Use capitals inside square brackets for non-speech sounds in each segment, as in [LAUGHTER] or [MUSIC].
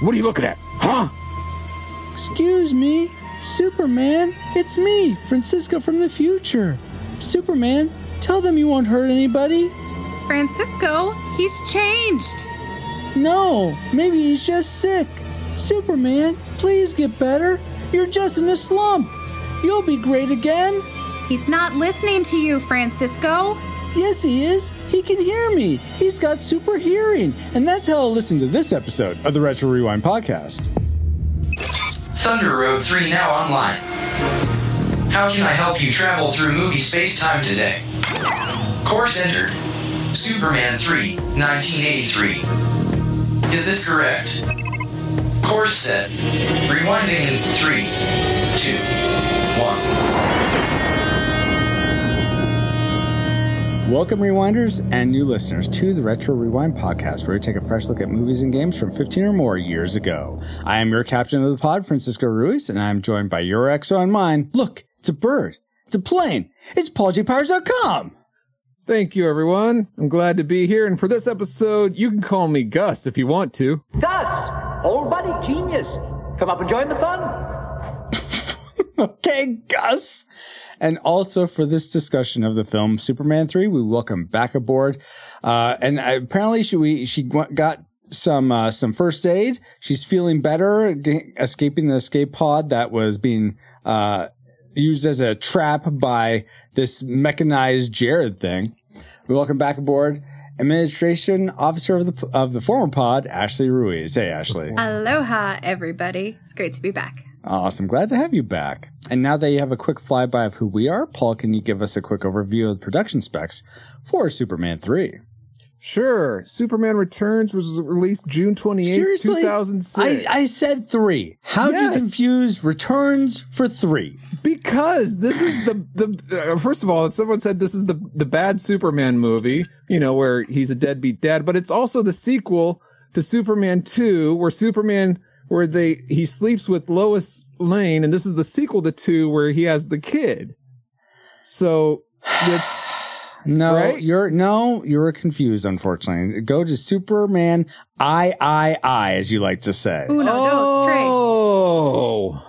What are you looking at? Huh? Excuse me, Superman, it's me, Francisco from the future. Superman, tell them you won't hurt anybody. Francisco, he's changed. No, maybe he's just sick. Superman, please get better. You're just in a slump. You'll be great again. He's not listening to you, Francisco. Yes, he is. He can hear me. He's got super hearing. And that's how I'll listen to this episode of the Retro Rewind podcast. Thunder Road 3 now online. How can I help you travel through movie space time today? Course entered. Superman 3, 1983. Is this correct? Course set. Rewinding in 3, 2, 1. Welcome, Rewinders and new listeners, to the Retro Rewind podcast, where we take a fresh look at movies and games from 15 or more years ago. I am your captain of the pod, Francisco Ruiz, and I'm joined by your exo and mine. Look, it's a bird. It's a plane. It's PaulJPowers.com. Thank you, everyone. I'm glad to be here. And for this episode, you can call me Gus if you want to. Gus, old buddy, genius. Come up and join the fun. [LAUGHS] okay, Gus. And also for this discussion of the film Superman 3, we welcome back aboard. Uh, and apparently she, we, she got some, uh, some first aid. She's feeling better, escaping the escape pod that was being, uh, used as a trap by this mechanized Jaerod thing. We welcome back aboard administration officer of the of the former pod, Ashley Ruiz. Hey, Ashley. Aloha, everybody. It's great to be back. Awesome. Glad to have you back. And now that you have a quick flyby of who we are, Paul, can you give us a quick overview of the production specs for Superman 3? Sure. Superman Returns was released June 28th, Seriously? 2006. I, I said three. How would you confuse returns for three? Because this is the the uh, first of all, someone said this is the the bad Superman movie, you know, where he's a deadbeat dad, but it's also the sequel to Superman 2 where Superman where they he sleeps with Lois Lane and this is the sequel to 2 where he has the kid. So it's [SIGHS] No, Right? you're no, you're confused. Unfortunately, go to Superman I I I, as you like to say. Uno, dos, tres. Oh.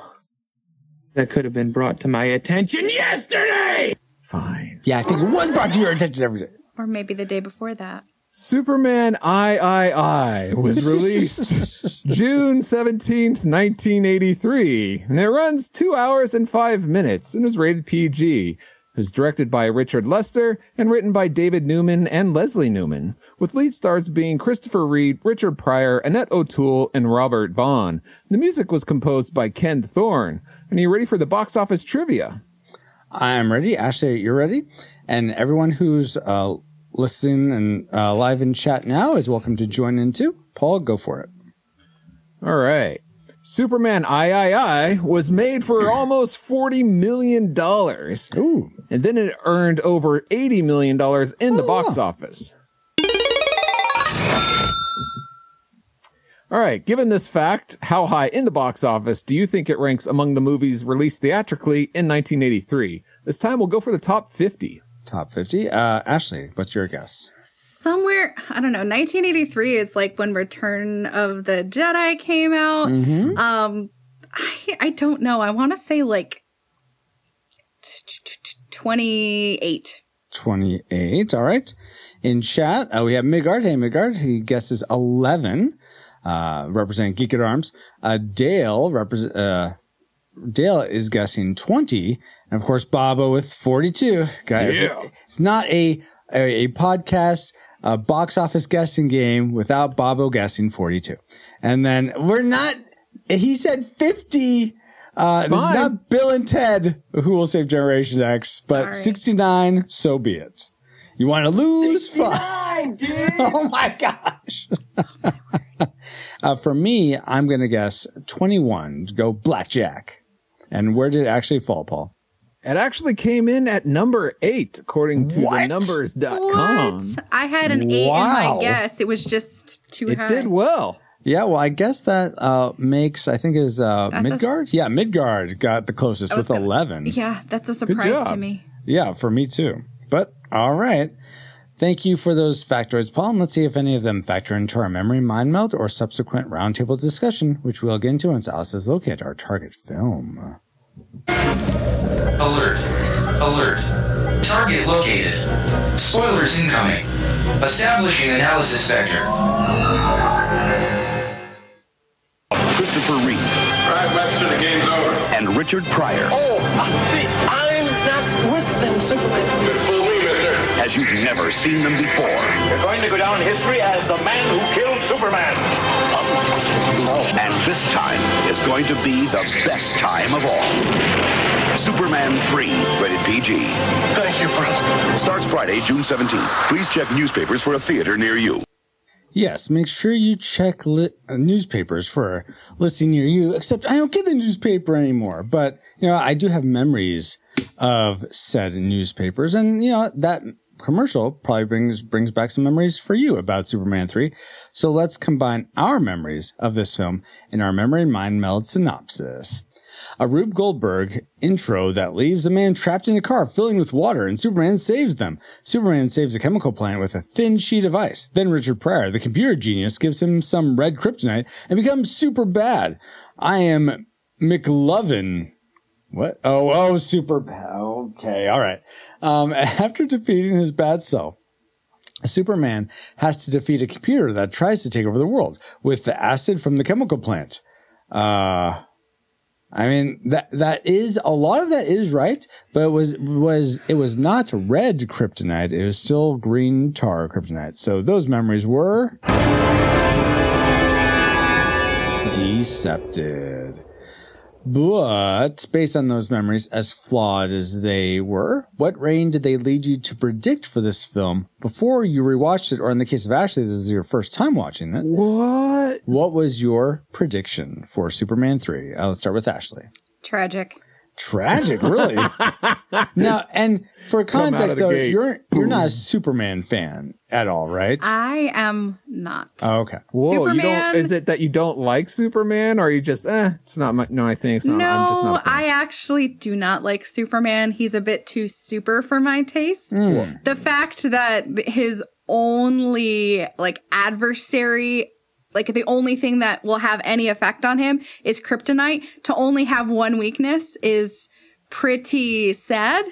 that could have been brought to my attention yesterday. Fine. Yeah, I think it was brought to your attention every day. Or maybe the day before that. Superman I I I was [LAUGHS] released June 17th, 1983. And it runs two hours and five minutes and is rated PG. It was directed by Richard Lester and written by David Newman and Leslie Newman, with lead stars being Christopher Reeve, Richard Pryor, Annette O'Toole, and Robert Vaughn. The music was composed by Ken Thorne. And are you ready for the box office trivia? I'm ready. Ashley, you're ready. And everyone who's uh, listening and uh, live in chat now is welcome to join in too. Paul, go for it. All right. Superman III was made for [CLEARS THROAT] almost $40 million. Ooh. And then it earned over $80 million in the box office. All right. Given this fact, how high in the box office do you think it ranks among the movies released theatrically in 1983? This time we'll go for the top 50. Top 50. Uh, Ashley, what's your guess? Somewhere, I don't know, 1983 is like when Return of the Jedi came out. Mm-hmm. Um, I, I don't know. I want to say like 28. 28. All right. In chat, uh, we have Midgard. Hey, Midgard. He guesses 11, uh, representing Geek at Arms. Uh, Dale represent, uh, Dale is guessing 20. And of course, Bobo with 42. Guy, Yeah. It's not a, a, a podcast, uh, box office guessing game without Bobo guessing 42. And then we're not, he said 50. Uh, this is not Bill and Ted who will save Generation X, but Sorry. 69, so be it. You want to lose? Fine. [LAUGHS] oh my gosh. [LAUGHS] uh, for me, I'm going to guess 21 to go blackjack. And where did it actually fall, Paul? It actually came in at number eight, according to What? the numbers.com. What? I had an 8 in Wow. my guess. It was just too It high. did well. Yeah, well, I guess that uh, makes, I think, is uh, That's Midgard. s- yeah, Midgard got the closest with gonna- 11. Yeah, that's a surprise to me. Yeah, for me too. But all right. Thank you for those factoids, Paul. And let's see if any of them factor into our memory mind meld or subsequent roundtable discussion, which we'll get into once Alice has located our target film. Alert. Alert. Target located. Spoilers incoming. Establishing analysis vector. Christopher Reeve Right, Webster, the game's over. and Richard Pryor Oh, see, I'm not with them, Superman. Could fool me, mister. as you've never seen them before. You're going to go down in history as the man who killed Superman. And this time is going to be the best time of all. Superman 3, rated PG. Thank you, brother. Starts Friday, June 17th. Please check newspapers for a theater near you. Yes, make sure you check li- uh, newspapers for a listing near you. Except I don't get the newspaper anymore, but you know I do have memories of said newspapers, and you know that commercial probably brings brings back some memories for you about Superman three. So let's combine our memories of this film in our memory mind meld synopsis. A Rube Goldberg intro that leaves a man trapped in a car filling with water and Superman saves them. Superman saves a chemical plant with a thin sheet of ice. Then Richard Pryor, the computer genius, gives him some red kryptonite and becomes super bad. I am McLovin. What? Oh, oh, super. Okay. All right. Um, [LAUGHS] after defeating his bad self, Superman has to defeat a computer that tries to take over the world with the acid from the chemical plant. Uh, I mean that that is a lot of that is right, but it was was it was not red kryptonite. It was still green tar kryptonite. So those memories were decepted. But based on those memories, as flawed as they were, what rain did they lead you to predict for this film before you rewatched it, or in the case of Ashley, this is your first time watching it? What? What was your prediction for Superman 3? Uh, let's start with Ashley. Tragic. Tragic, really. [LAUGHS] now, and for context, though, gate. you're you're not a Superman fan at all, right? I am not. oh, okay. Whoa, you Superman- don't? Is it that you don't like Superman, or are you just eh? It's not my. No, I think it's not. I'm just no, not. I actually do not like Superman. He's a bit too super for my taste. Hmm. The fact that his only like adversary like the only thing that will have any effect on him is kryptonite. To only have one weakness is pretty sad.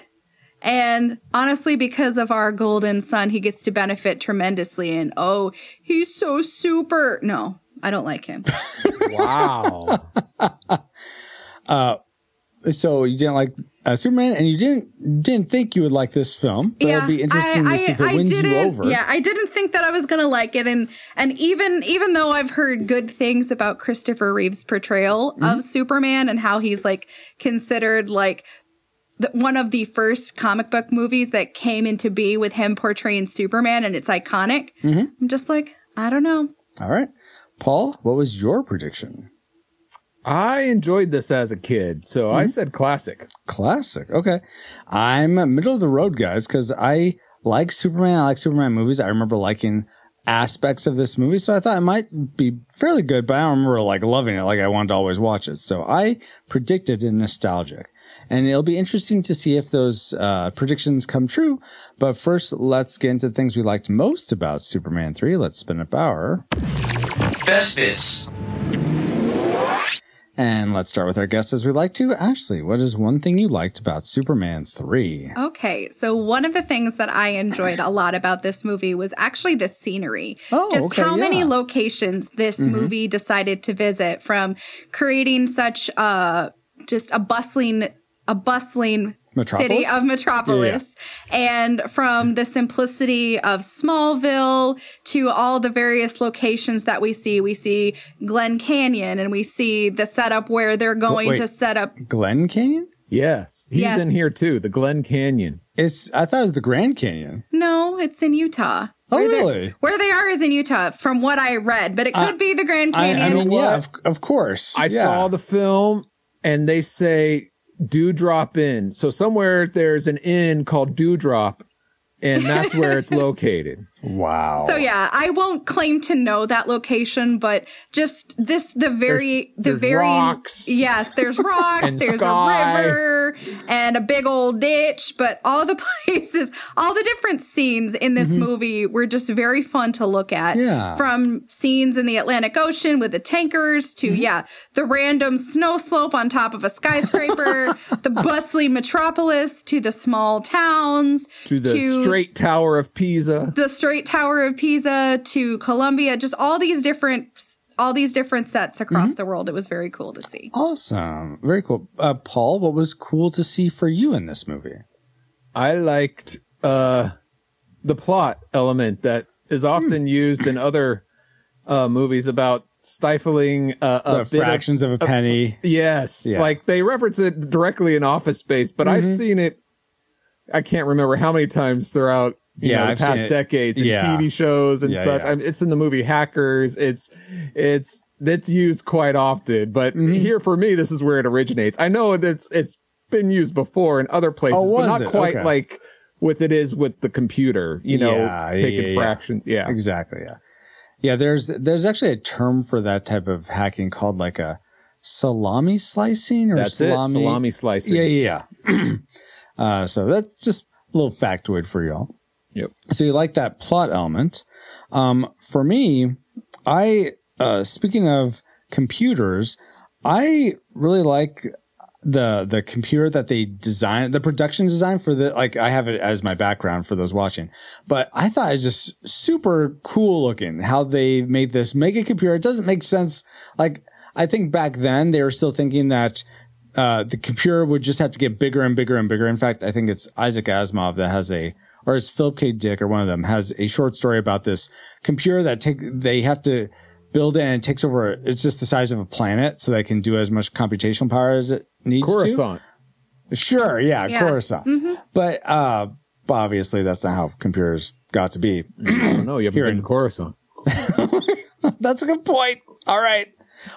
And honestly because of our golden son he gets to benefit tremendously and oh he's so super. No i don't like him. [LAUGHS] Wow. [LAUGHS] Uh, So you didn't like uh, Superman, and you didn't didn't think you would like this film, but it'll be interesting to see if it wins you over. Yeah, I didn't think that I was gonna like it, and and even even though I've heard good things about Christopher Reeve's portrayal Mm-hmm. of Superman and how he's like considered like the, one of the first comic book movies that came into be with him portraying Superman, and it's iconic. Mm-hmm. I'm just like, I don't know. All right, Paul, what was your prediction? I enjoyed this as a kid, so Hmm? I said classic. Classic. Okay, I'm middle of the road, guys, because I like Superman. I like Superman movies. I remember liking aspects of this movie, so I thought it might be fairly good. But I don't remember like loving it, like I wanted to always watch it. So I predicted it nostalgic, and it'll be interesting to see if those uh, predictions come true. But first, let's get into the things we liked most about Superman three. Let's spin up our Best bits. And let's start with our guest as we like to. Ashley, what is one thing you liked about Superman three? Okay, so one of the things that I enjoyed a lot about this movie was actually the scenery. Oh, Just okay, how many locations this movie decided to visit from creating such uh just a bustling a bustling Metropolis? city of Metropolis and from the simplicity of Smallville to all the various locations that we see. We see Glen Canyon and we see the setup where they're going wait. to set up Glen Canyon? Yes, he's Yes. in here too. The Glen Canyon. It's I thought it was the Grand Canyon. No, it's in Utah. Oh, Where they- really? where they are is in Utah, from what I read, but it could be the Grand Canyon. I mean, yeah, of, of course. I yeah. saw the film, and they say Dewdrop Inn. So somewhere there's an inn called Dewdrop, and that's where it's located. Wow. So yeah, I won't claim to know that location, but just this the very the there's very rocks. yes, there's [LAUGHS] rocks, there's sky. a river and a big old ditch, but all the [LAUGHS] places, all the different scenes in this movie were just very fun to look at. Mm-hmm. Yeah. From scenes in the Atlantic Ocean with the tankers to Mm-hmm. yeah, the random snow slope on top of a skyscraper, [LAUGHS] the bustling metropolis to the small towns to the straight tower of Pisa. the straight tower of pisa to colombia just all these different all these different sets across the world it was very cool to see awesome. Very cool. Uh, Paul, what was cool to see for you in this movie? I liked uh, the plot element that is often used in other uh, movies about stifling uh, a the bit fractions of, a penny. Yes, Yeah. like they reference it directly in Office Space, but I've Mm-hmm. seen it. I can't remember how many times throughout you Yeah, know, the past it. decades in Yeah. TV shows and Yeah, such. yeah. I mean, it's in the movie Hackers. It's it's it's used quite often, but Mm-hmm. here for me, this is where it originates. I know it's it's been used before in other places, Oh, but not it? quite Okay. like with it is with the computer. You know, taking fractions. Yeah, Exactly. Yeah. Yeah. There's there's actually a term for that type of hacking called like a salami slicing or that's salami. it. Salami slicing. Yeah. Yeah. yeah. [CLEARS THROAT] uh, so that's just a little factoid for y'all. Yep. So you like that plot element. Um, for me, I, uh, speaking of computers, I really like the, the computer that they designed, the production design for the, like, I have it as my background for those watching, but I thought it was just super cool looking how they made this mega computer. It doesn't make sense. Like, I think back then they were still thinking that, uh, the computer would just have to get bigger and bigger and bigger. In fact, I think it's Isaac Asimov that has a, or it's Philip K. Dick or one of them has a short story about this computer that take, they have to build it and it takes over, it's just the size of a planet so they can do as much computational power as it needs Coruscant. to. Sure. Yeah. Yeah. Coruscant. But, uh, obviously that's not how computers got to be. no. You haven't Here been in- to Coruscant. [LAUGHS] That's a good point. All right.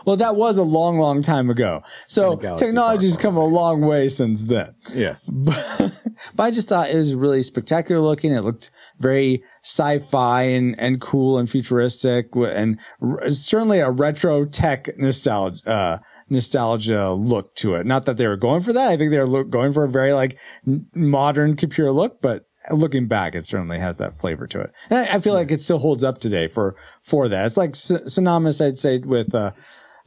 Well, that was a long, long time ago. So technology's come a long way since then. Yes. [LAUGHS] but I just thought it was really spectacular looking. It looked very sci-fi and, and cool and futuristic and r- certainly a retro tech nostalgia, uh, nostalgia look to it. Not that they were going for that. I think they were look, going for a very like n- modern computer look, but looking back, it certainly has that flavor to it. And I, I feel like it still holds up today for, for that. It's like sy- synonymous, I'd say, with, uh,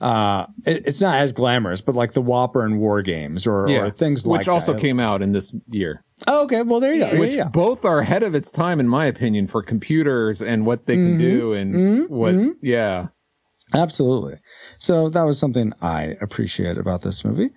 uh, it, it's not as glamorous, but like the WOPR and War Games or, or things like that. which also that. came out in this year. Oh, okay. Well, there you go. which yeah, yeah. both are ahead of its time, in my opinion, for computers and what they can do and what. Yeah, Absolutely. So that was something I appreciate about this movie.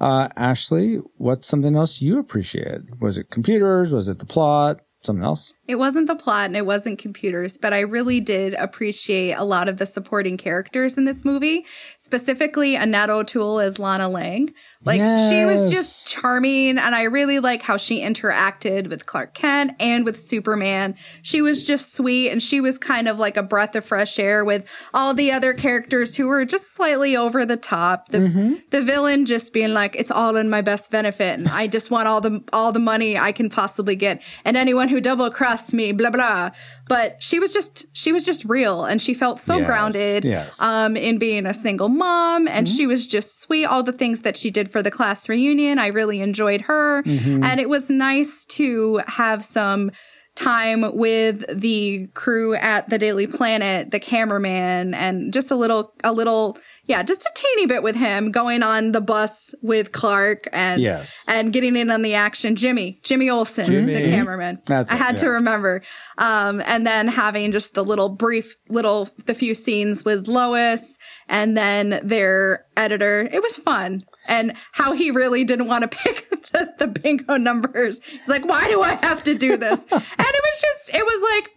Uh, Ashley, what's something else you appreciate? Was it computers? Was it the plot? Something else? It wasn't the plot and it wasn't computers, but I really did appreciate a lot of the supporting characters in this movie, specifically Annette O'Toole as Lana Lang. Like she was just charming and I really like how she interacted with Clark Kent and with Superman. She was just sweet and she was kind of like a breath of fresh air with all the other characters who were just slightly over the top. The mm-hmm. the villain just being like it's all in my best benefit and I just want all the all the money I can possibly get and anyone who double me blah blah. But she was just she was just real and she felt so Yes, grounded yes. um in being a single mom and she was just sweet all the things that she did for the class reunion i really enjoyed her and it was nice to have some time with the crew at the daily planet the cameraman and just a little a little yeah just a teeny bit with him going on the bus with clark and Yes. and getting in on the action. Jimmy jimmy olsen Jimmy. the cameraman. That's i it, had to yeah. remember. Um and then having just the little brief little the few scenes with lois and then their editor. It was fun. And how he really didn't want to [LAUGHS] pick the, the bingo numbers. He's like why do i have to do this? [LAUGHS] And it was just it was like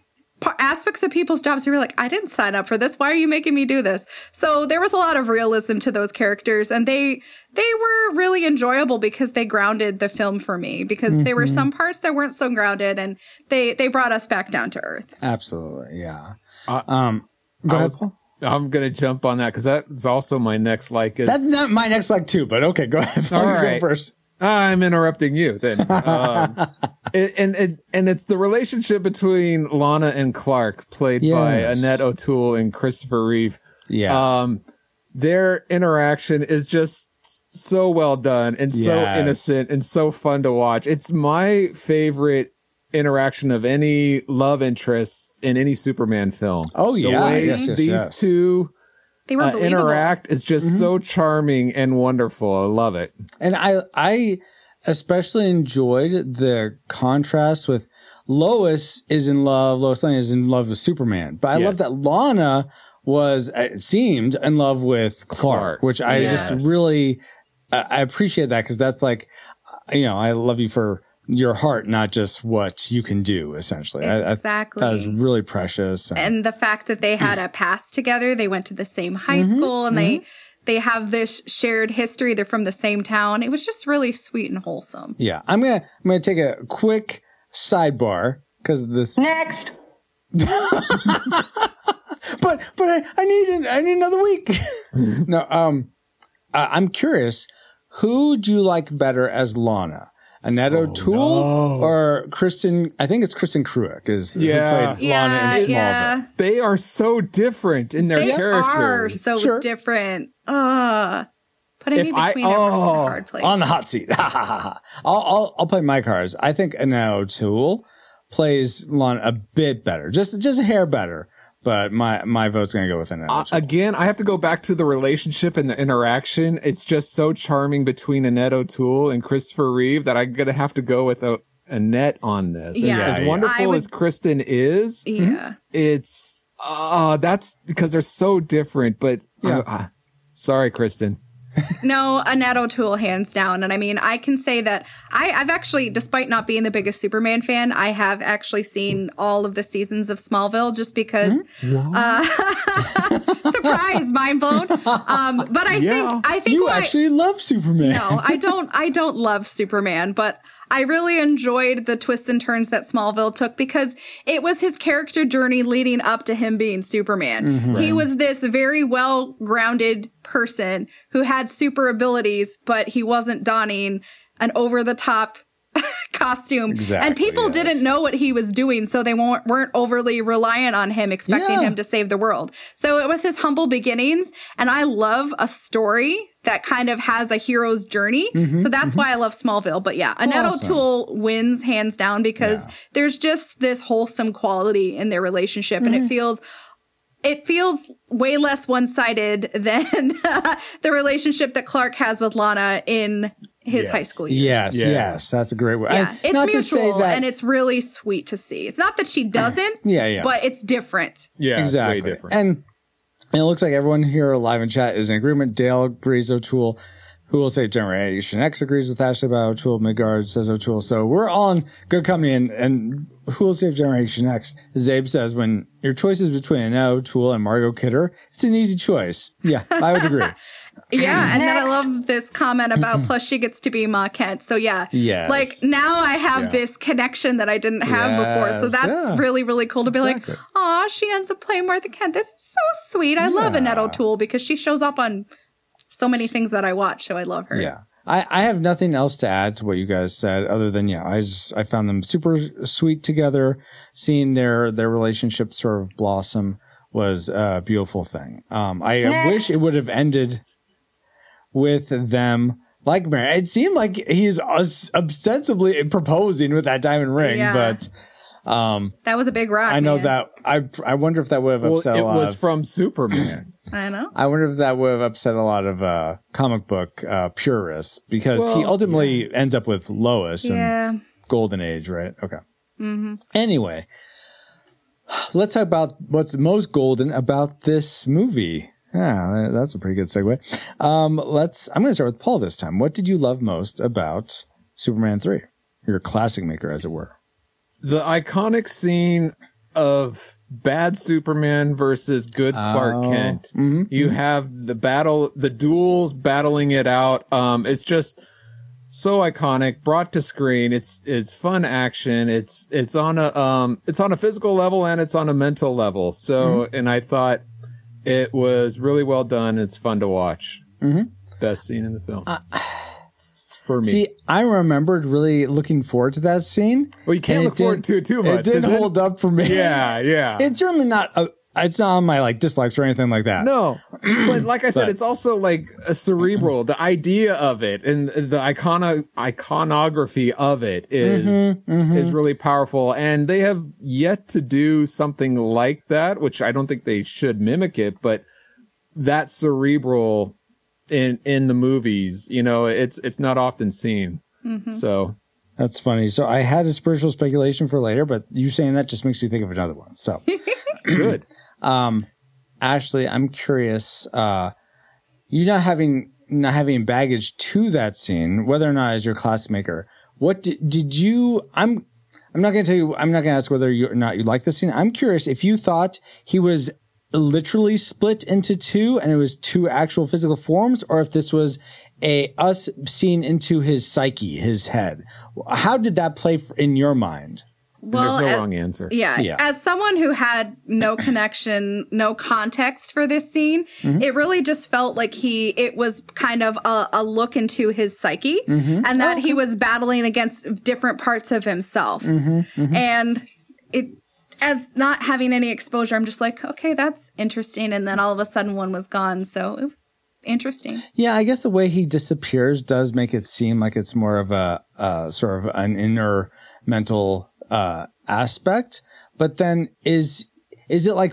aspects of people's jobs you were like i didn't sign up for this why are you making me do this so there was a lot of realism to those characters and they they were really enjoyable because they grounded the film for me because there were some parts that weren't so grounded and they they brought us back down to earth Absolutely. Yeah. Uh, um, go I ahead, was, I'm gonna jump on that because that's also my next like. Is, That's not my next like too, but okay, go ahead. [LAUGHS] All You go first. I'm interrupting you then. [LAUGHS] Um, and, and, and it's the relationship between Lana and Clark played by Annette O'Toole and Christopher Reeve. Yeah. Um, their interaction is just so well done and so Yes. innocent and so fun to watch. It's my favorite interaction of any love interests in any Superman film. Oh, The yeah. way Yes, yes, these yes. two They were uh, interact is just Mm-hmm. so charming and wonderful. I love it. And I I especially enjoyed the contrast with Lois is in love, Lois Lane is in love with Superman. But I love that Lana was uh, it seemed in love with Clark, Clark. which I Yes. just really I I appreciate that because that's like uh, you know, I love you for your heart, not just what you can do, essentially. I- I, Exactly. that was really precious. and- and the fact that they had a [CLEARS THROAT] past together they went to the same high Mm-hmm. school and they they have this shared history they're from the same town it was just really sweet and wholesome yeah. I'm gonna I'm gonna take a quick sidebar because this [LAUGHS] Next. [LAUGHS] but but I, I need an, I need another week. [LAUGHS] no, um, I, I'm curious. Who do you like better as Lana? Annette O'Toole or Kristin? I think it's Kristin Kreuk is Yeah. who played Lana in Smallville. yeah They are so different in their characters. they are so Sure. different uh putting me If I- between everyone's oh, a hard place On the hot seat. [LAUGHS] I'll, I'll I'll play my cards. I think Annette O'Toole plays Lana a bit better, just just a hair better. But my my vote's gonna go with Annette. Uh, again, I have to go back to the relationship and the interaction. It's just so charming between Annette O'Toole and Christopher Reeve that I'm gonna have to go with a, Annette on this. As- Yeah. As, Yeah, yeah. wonderful would- as Kristin is, yeah it's uh that's because they're so different. But Yeah. uh, sorry, Kristin. No, Annette O'Toole, hands down. And I mean, I can say that I, I've actually, despite not being the biggest Superman fan, I have actually seen all of the seasons of Smallville just because. Uh, [LAUGHS] surprise, mind blown. Um, but I Yeah. think I think you actually love Superman. no, I don't. I don't love Superman, but I really enjoyed the twists and turns that Smallville took because it was his character journey leading up to him being Superman. Mm-hmm. He was this very well grounded person who had super abilities, but he wasn't donning an over the top costume. Exactly, and people yes. didn't know what he was doing, so they weren't, weren't overly reliant on him, expecting Yeah. him to save the world. So it was his humble beginnings. And I love a story that kind of has a hero's journey. So that's why I love Smallville. But yeah, Annette Mm-hmm, Awesome. O'Toole wins hands down because there's just this wholesome quality in their relationship. And Mm-hmm. it feels it feels way less one-sided than [LAUGHS] the relationship that Clark has with Lana in his high school years. Yes, Yeah. yes, that's a great word. Yeah, And it's not mutual to say that and it's really sweet to see. It's not that she [CLEARS THROAT] doesn't, Yeah, yeah. but it's different. Yeah, exactly. way different. And, and it looks like everyone here live in chat is in agreement. Dale agrees O'Toole. Who will say Generation X agrees with Ashley about O'Toole. Midgard says O'Toole. So we're all in good company. And, and who will save Generation X? Zabe says when your choice is between O'Toole and Margot Kidder, it's an easy choice. Yeah, I would agree. [LAUGHS] Yeah, and then I love this comment about [CLEARS THROAT] plus she gets to be Ma Kent. So yeah, yeah, like now I have Yeah. this connection that I didn't have before. So that's yeah. really really cool to be Exactly. like, oh, she ends up playing Martha Kent. This is so sweet. I love Annette O'Toole because she shows up on so many things that I watch. So I love her. Yeah. I, I have nothing else to add to what you guys said other than, yeah, I just, I found them super sweet together. Seeing their, their relationship sort of blossom was a beautiful thing. Um, I wish it would have ended with them like married. It seemed like he's os- ostensibly proposing with that diamond ring, Yeah. but That was a big rock. I know man. that I, I wonder if that would have well, upset it a lot was of- from Superman. [CLEARS THROAT] I know. I wonder if that would have upset a lot of uh, comic book uh, purists because he Well, ultimately ends up with Lois Yeah. and Golden Age, right? Okay. Mm-hmm. Anyway, let's talk about what's most golden about this movie. Yeah, that's a pretty good segue. Um, let's. I'm going to start with Paul this time. What did you love most about Superman three? Your classic maker, as it were. The iconic scene of bad Superman versus good Clark Oh, Kent. You have the battle, the duels battling it out. Um, it's just so iconic, brought to screen. It's it's fun action. It's it's on a um it's on a physical level and it's on a mental level. So and I thought it was really well done. It's fun to watch. Mm-hmm. Best scene in the film. For me. See, I remembered really looking forward to that scene. Well, you can't look forward to it too much, It didn't hold up for me. yeah, yeah. [LAUGHS] it's certainly not. A, it's not on my like dislikes or anything like that. No, but like I said, But- it's also like a cerebral. The idea of it and the icono iconography of it is Mm-hmm, is really powerful, and they have yet to do something like that, which I don't think they should mimic it, but that cerebral in in the movies, you know, it's it's not often seen. So That's funny. So I had a spiritual speculation for later, but you saying that just makes me think of another one. So, [LAUGHS] good. um, Ashley, I'm curious. Uh, you not having not having baggage to that scene, whether or not as your classmaker, what did, did you? I'm I'm not going to tell you. I'm not going to ask whether you or not you like the scene. I'm curious if you thought he was literally split into two and it was two actual physical forms, or if this was a us seeing into his psyche, his head. How did that play f- in your mind? Well, There's no as- wrong answer. Yeah. Yeah. As someone who had no connection, no context for this scene, Mm-hmm. it really just felt like he, it was kind of a, a look into his psyche Mm-hmm. and Oh, that he was battling against different parts of himself. Mm-hmm. And it, as not having any exposure, I'm just like, okay, that's interesting. And then all of a sudden one was gone. So it was interesting. Yeah, I guess the way he disappears does make it seem like it's more of a uh, sort of an inner mental uh, aspect. But then is is it like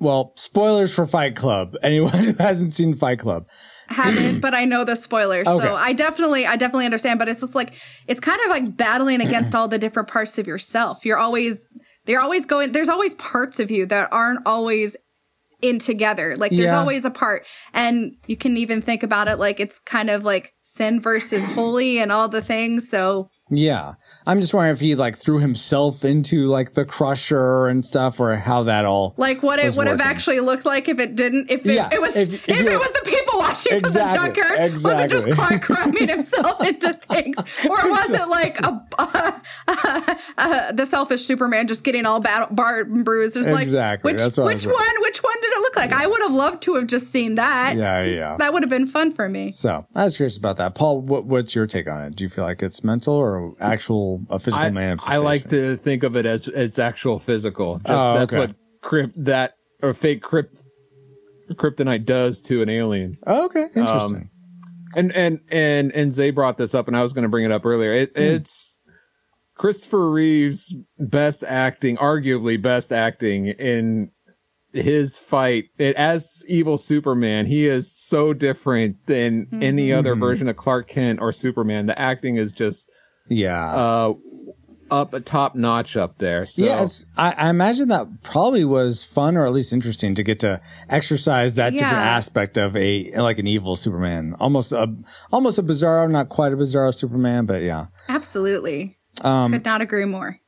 well, spoilers for Fight Club. [LAUGHS] Anyone who hasn't seen Fight Club, haven't, but I know the spoilers. Okay. So I definitely, I definitely understand. But it's just like it's kind of like battling against all the different parts of yourself. You're always, they're always going. There's always parts of you that aren't always in together. Like there's Yeah. always a part, and you can even think about it like it's kind of like sin versus holy and all the things. So yeah, I'm just wondering if he like threw himself into like the Crusher and stuff, or how that all like what it would have actually looked like if it didn't. If it, Yeah, it was, if- if, if it was the people watching Exactly, from the junkyard, was it just exactly. Clark cramming [LAUGHS] himself into things, or was it like a uh, the selfish Superman just getting all bad, barred and bruised? It's like Exactly, which that's what I which one? Which one did it look like? I would have loved to have just seen that. yeah, yeah. That would have been fun for me. So I was curious about that, Paul. What, what's your take on it? Do you feel like it's mental or actual a physical I, I like to think of it as as actual physical. Just Oh, that's okay. what crypt that or fake crypt kryptonite does to an alien. Oh, okay, interesting. Um, And and and and Zay brought this up, and I was going to bring it up earlier. It, Hmm. It's Christopher Reeve's best acting, arguably best acting in his fight it, as evil Superman. He is so different than any other Mm-hmm. version of Clark Kent or Superman. The acting is just yeah. uh up a top notch up there. So Yeah, I, I imagine that probably was fun or at least interesting to get to exercise that different aspect of a like an evil Superman, almost a almost a bizarro, not quite a bizarro Superman, but yeah. Absolutely, Um, could not agree more.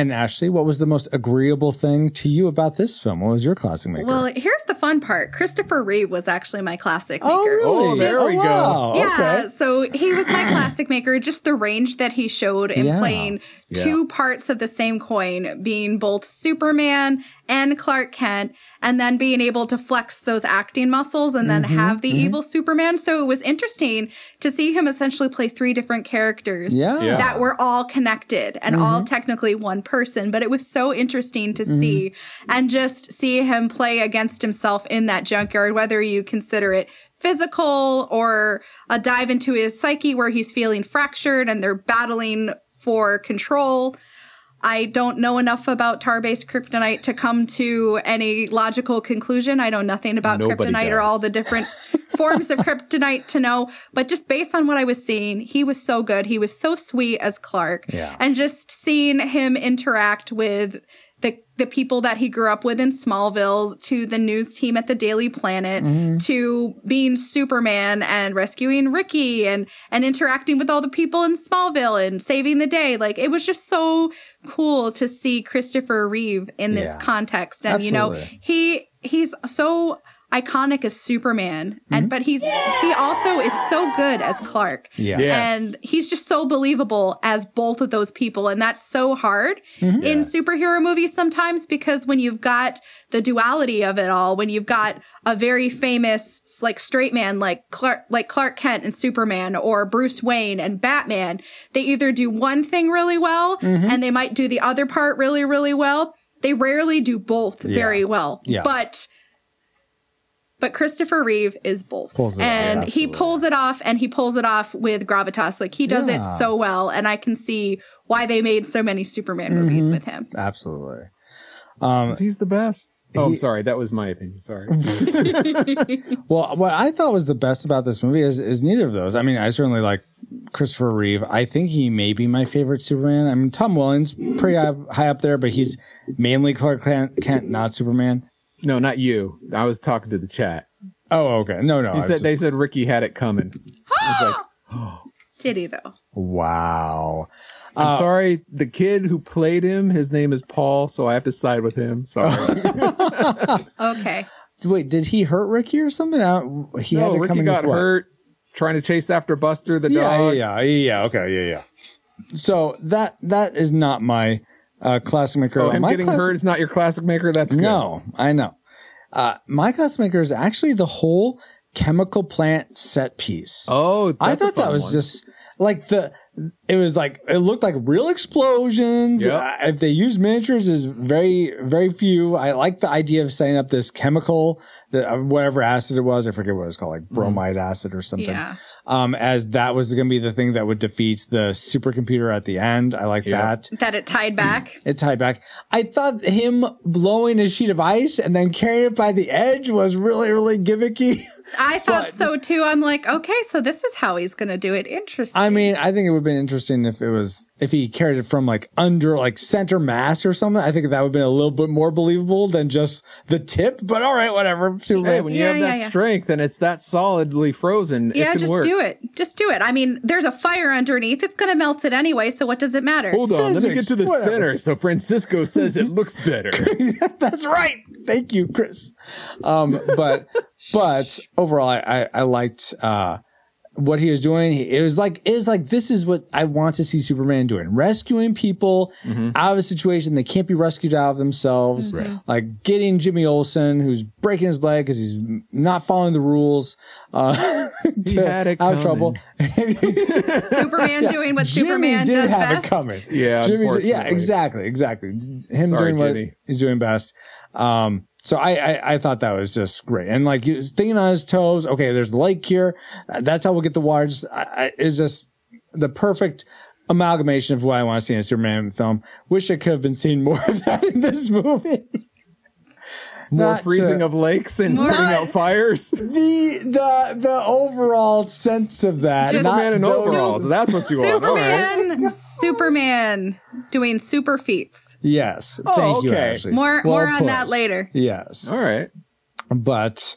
And Ashley, what was the most agreeable thing to you about this film? What was your classic maker? Well, here's the fun part. Christopher Reeve was actually my classic maker. oh, really? Oh, there we go. wow, Yeah, Okay. so he was my classic maker. Just the range that he showed in Yeah. playing two parts of the same coin, being both Superman and Clark Kent, and then being able to flex those acting muscles and Mm-hmm, then have the evil Superman. So it was interesting to see him essentially play three different characters Yeah. Yeah. that were all connected and Mm-hmm. all technically one person. But it was so interesting to see and just see him play against himself in that junkyard, whether you consider it physical or a dive into his psyche where he's feeling fractured and they're battling for control. I don't know enough about tar based kryptonite to come to any logical conclusion. I know nothing about Nobody kryptonite or all the different [LAUGHS] forms of kryptonite to know. But just based on what I was seeing, he was so good. He was so sweet as Clark. Yeah. And just seeing him interact with the the people that he grew up with in Smallville to the news team at the Daily Planet Mm-hmm. to being Superman and rescuing Ricky and and interacting with all the people in Smallville and saving the day like it was just so cool to see Christopher Reeve in this Yeah. context and you know he he's so iconic as Superman, and mm-hmm. but he's he also is so good as Clark. Yeah. Yes. And he's just so believable as both of those people. And that's so hard mm-hmm. in superhero movies sometimes because when you've got the duality of it all, when you've got a very famous, like straight man like Clark, like Clark Kent and Superman or Bruce Wayne and Batman, they either do one thing really well mm-hmm. and they might do the other part really, really well. They rarely do both very well. Yeah. But but Christopher Reeve is both. Pulls it off, and yeah, he pulls it off and he pulls it off with gravitas. Like he does Yeah. it so well. And I can see why they made so many Superman movies Mm-hmm. with him. Absolutely. He's the best. Oh, He- I'm sorry. That was my opinion. Sorry. [LAUGHS] [LAUGHS] Well, what I thought was the best about this movie is, is neither of those. I mean, I certainly like Christopher Reeve. I think he may be my favorite Superman. I mean, Tom Welling pretty high, high up there, but he's mainly Clark Kent, Kent, not Superman. No, not you. I was talking to the chat. Oh, okay. No, no. He I said just- they said Ricky had it coming. I was like, [GASPS] Did he though? wow. I'm Uh, sorry. The kid who played him, his name is Paul, so I have to side with him. Sorry. [LAUGHS] Okay. Wait, did he hurt Ricky or something? Uh, he no, had to come Ricky in got hurt trying to chase after Buster the Yeah, dog. yeah, yeah, yeah. Okay, yeah, yeah. So that that is not my uh, classic maker. Oh, him my getting classic- hurt is not your classic maker. That's good. No, I know. Uh, my classic maker is actually the whole chemical plant set piece. Oh, I that's a thought that fun was one. just like the. It was like it looked like real explosions. Yep. Uh, if they use miniatures, is very very few. I like the idea of setting up this chemical, the, uh, whatever acid it was. I forget what it was called, like bromide acid or something. Yeah. Um, as that was going to be the thing that would defeat the supercomputer at the end. I like Yep. that. That it tied back. [CLEARS THROAT] It tied back. I thought him blowing a sheet of ice and then carrying it by the edge was really, really gimmicky. I [LAUGHS] thought But- so too. I'm like, okay, so this is how he's gonna do it. Interesting. I mean, I think it would have been interesting if it was, if he carried it from like under, like center mass or something. I think that would have been a little bit more believable than just the tip, but all right, whatever. Superman. Hey, when you Yeah, have yeah, that yeah. strength and it's that solidly frozen, yeah, it can just work. do it. Just do it. I mean, there's a fire underneath. It's gonna melt it anyway. So what does it matter? Hold on, let me get to the whatever. center. So Francisco says it looks better. [LAUGHS] That's right. Thank you, Chris. Um, but [LAUGHS] but overall, I I, I liked uh, what he was doing. It was like it was like this is what I want to see Superman doing: rescuing people out of a situation they can't be rescued out of themselves. Like getting Jimmy Olsen, who's breaking his leg because he's not following the rules, uh, [LAUGHS] He had it out of trouble. [LAUGHS] Superman doing what Jimmy Superman did does have best. it coming. Yeah, Jimmy, yeah, exactly, exactly. Him Sorry, doing what Jimmy. he's doing best. Um, so I, I, I thought that was just great. And like thinking on his toes. Okay, there's the lake here. Uh, That's how we'll get the water. Just, I, it's just the perfect amalgamation of what I want to see in a Superman film. Wish I could have been seeing more [LAUGHS] of that in this movie. More Not freezing to- of lakes and putting out [LAUGHS] fires. the the the overall sense of that. Just- not Superman in those- overalls. That's what you want. All right. Superman, Superman doing super feats. Yes. Oh, Thank you, okay. Ashley. More, Well more on that later. Yes. All right. but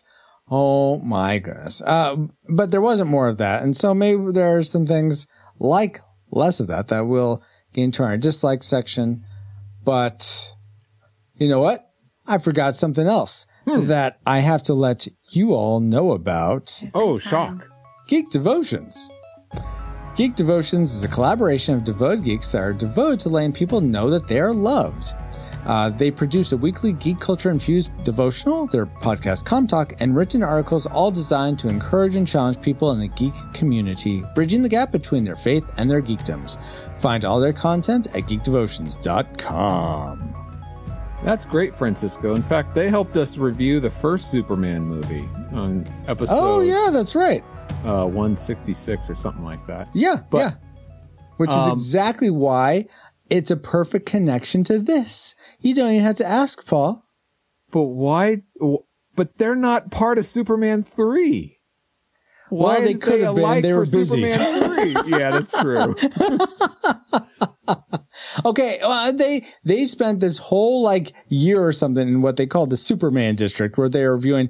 oh my goodness uh, but there wasn't more of that and so maybe there are some things like less of that that will get into our dislike section but you know what i forgot something else that i have to let you all know about Oh, shock. Geek Devotions. Geek Devotions is a collaboration of devoted geeks that are devoted to letting people know that they are loved. Uh, they produce a weekly geek culture infused devotional, their podcast Com Talk, and written articles all designed to encourage and challenge people in the geek community, bridging the gap between their faith and their geekdoms. Find all their content at geekdevotions.com. That's great, Francisco. In fact, they helped us review the first Superman movie on episode Oh, yeah, that's right. uh, 166 or something like that. Yeah, But- yeah. Which is Um, exactly why it's a perfect connection to this. You don't even have to ask, Paul. But why? But they're not part of Superman 3. Why Well, they did could have been. They were busy. [LAUGHS] Yeah, that's true. [LAUGHS] Okay, well, they they spent this whole like year or something in what they called the Superman district, where they were reviewing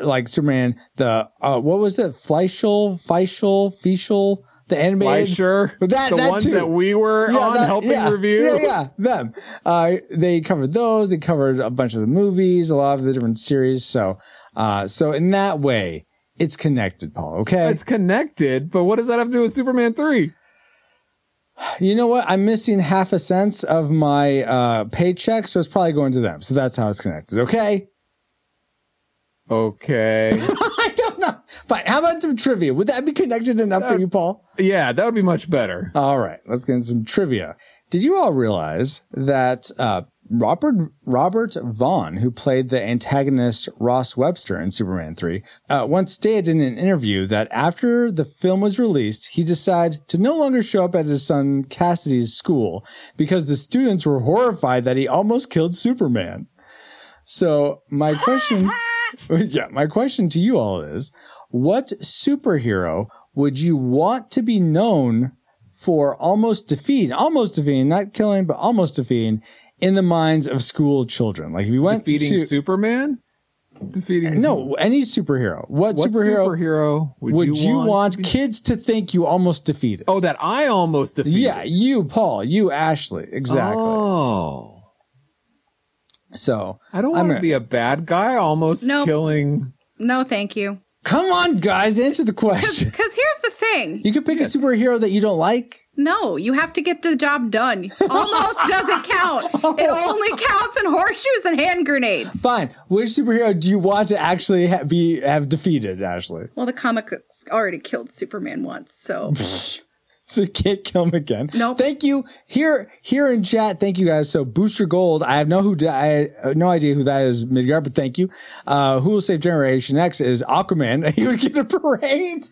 like Superman, the uh, what was it, Fleischl, Feischl, Fischl, the animated, Fleischer, that- the that ones too. that we were on that- helping yeah, review. Yeah, yeah, them. Uh, they covered those. They covered a bunch of the movies, a lot of the different series. So Uh, so in that way, it's connected, Paul. Okay. It's connected, but what does that have to do with Superman 3? you know what? I'm missing half a cent of my uh, paycheck, so it's probably going to them. So that's how it's connected. Okay. Okay. [LAUGHS] I don't know. Fine. How about some trivia? Would that be connected enough for you, Paul? yeah, that would be much better. All right. Let's get into some trivia. Did you all realize that uh, Robert Robert Vaughn, who played the antagonist Ross Webster in Superman 3, uh, once stated in an interview that after the film was released, he decided to no longer show up at his son Cassidy's school because the students were horrified that he almost killed Superman. So my question, [LAUGHS] [LAUGHS] yeah, my question to you all is, what superhero would you want to be known for almost defeating, almost defeating, not killing, but almost defeating in the minds of school children? Like if you went Defeating to, Superman? Defeating no, any superhero. What, What superhero, superhero would, would you, want, to kids to think you almost defeated? Oh, that I almost defeated. yeah, you, Paul, you, Ashley, exactly. Oh. So I don't want to gonna- be a bad guy almost Nope. killing. No, thank you. Come on, guys, answer the question. [LAUGHS] Because here's the thing. You could pick a superhero that you don't like. No, you have to get the job done. Almost [LAUGHS] doesn't count. It oh. only counts in horseshoes and hand grenades. Fine. Which superhero do you want to actually ha- be have defeated, Ashley? Well, the comic already killed Superman once, so [LAUGHS] [LAUGHS] So you can't kill him again. Nope. Thank you. Here, here in chat. Thank you guys. So Booster Gold. I have no who I no idea who that is, Midgard, but thank you. Uh, who will save Generation X is Aquaman. [LAUGHS] He would get a parade.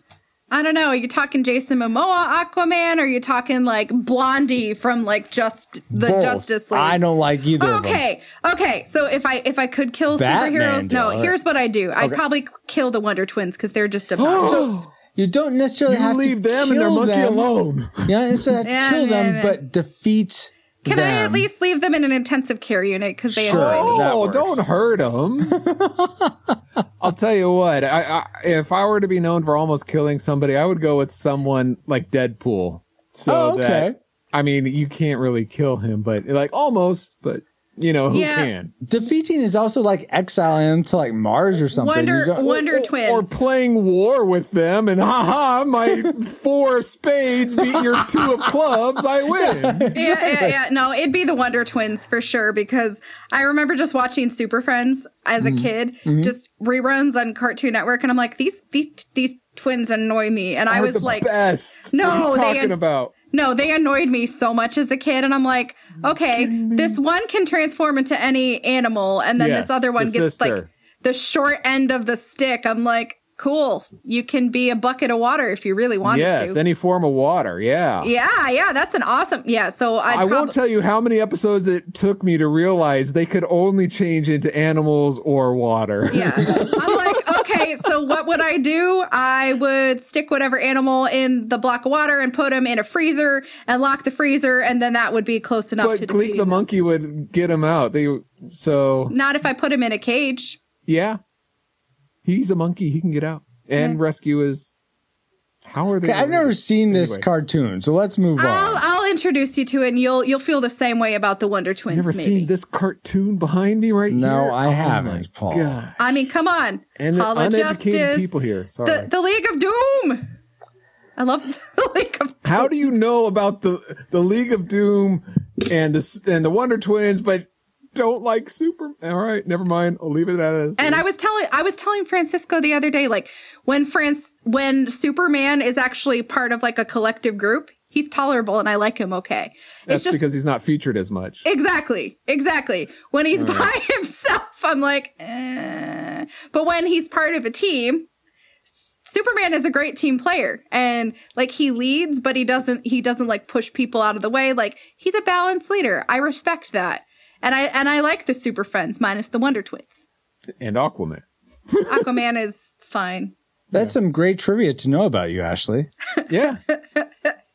I don't know. Are you talking Jason Momoa Aquaman? Or are you talking like Blondie from like just the Both. Justice League? I don't like either of them. Okay, okay. So if I if I could kill Batman superheroes, no. Here's what I do. I'd probably kill the Wonder Twins because they're just obnoxious. [GASPS] You don't necessarily You have leave to them and their kill monkey them. alone. You don't necessarily have to Yeah, kill them, yeah, yeah. but defeat Can I at least leave them in an intensive care unit because they Sure. annoy me? Oh, don't hurt them. [LAUGHS] I'll tell you what. I, I if I were to be known for almost killing somebody, I would go with someone like Deadpool. So Oh, okay. that I mean, you can't really kill him, but like almost. But you know who Yeah. can? Defeating is also like exiling them to like Mars or something. You Wonder don't- Wonder Or Twins. playing war with them, and haha, my [LAUGHS] four spades beat your two of clubs. I win. yeah, yeah, yeah. No, it'd be the Wonder Twins for sure because I remember just watching Super Friends as Mm-hmm. a kid, just reruns on Cartoon Network, and I'm like, these these these twins annoy me, and I was the like, best. No, what are you they- talking about? No, they annoyed me so much as a kid, and I'm like, okay, this one can transform into any animal, and then Yes, this other one the gets like the short end of the stick. I'm like, cool, you can be a bucket of water if you really wanted Yes, to. Yes, any form of water. Yeah. yeah, yeah, that's an awesome. Yeah, so I'd I won't tell you how many episodes it took me to realize they could only change into animals or water. Yeah. [LAUGHS] I'm like, okay, so what would I do? I would stick whatever animal in the block of water and put them in a freezer and lock the freezer, and then that would be close enough to but Gleek the monkey would get him out. They so Not if I put him in a cage. yeah, he's a monkey. He can get out and rescue his. How are they? I've never seen this cartoon, so let's move I'll on. I'll introduce you to it, and you'll you'll feel the same way about the Wonder Twins. Never maybe. seen this cartoon behind me right No, here. I Oh haven't, Paul. God. I mean, come on, And Hall of uneducated Justice, people here. Sorry. the the League of Doom. I love [LAUGHS] the League of. Doom. How do you know about the the League of Doom and the and the Wonder Twins, but don't like Super? All right, never mind. I'll leave it as. And I was telling I was telling Francisco the other day, like when France when Superman is actually part of like a collective group, he's tolerable and I like him okay. that's it's just because he's not featured as much. exactly, exactly. When he's by [LAUGHS] himself, I'm like, eh. but when he's part of a team, Superman is a great team player and like he leads, but he doesn't he doesn't like push people out of the way. Like he's a balanced leader. I respect that. And I and I like the Super Friends minus the Wonder Twins. and Aquaman. [LAUGHS] Aquaman is fine. That's some great trivia to know about you, Ashley. [LAUGHS] Yeah.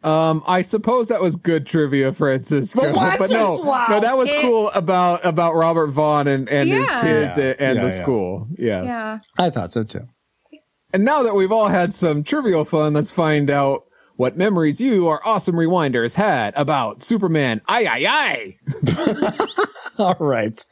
Um, I suppose that was good trivia, Francisco. But what? no, Wow. no, that was It- cool about about Robert Vaughn and, and his kids Yeah. and, and Yeah, the yeah. school. Yes. Yeah. I thought so too. And now that we've all had some trivial fun, let's find out what memories you or awesome rewinders had about Superman. Aye, aye, aye. [LAUGHS] All right.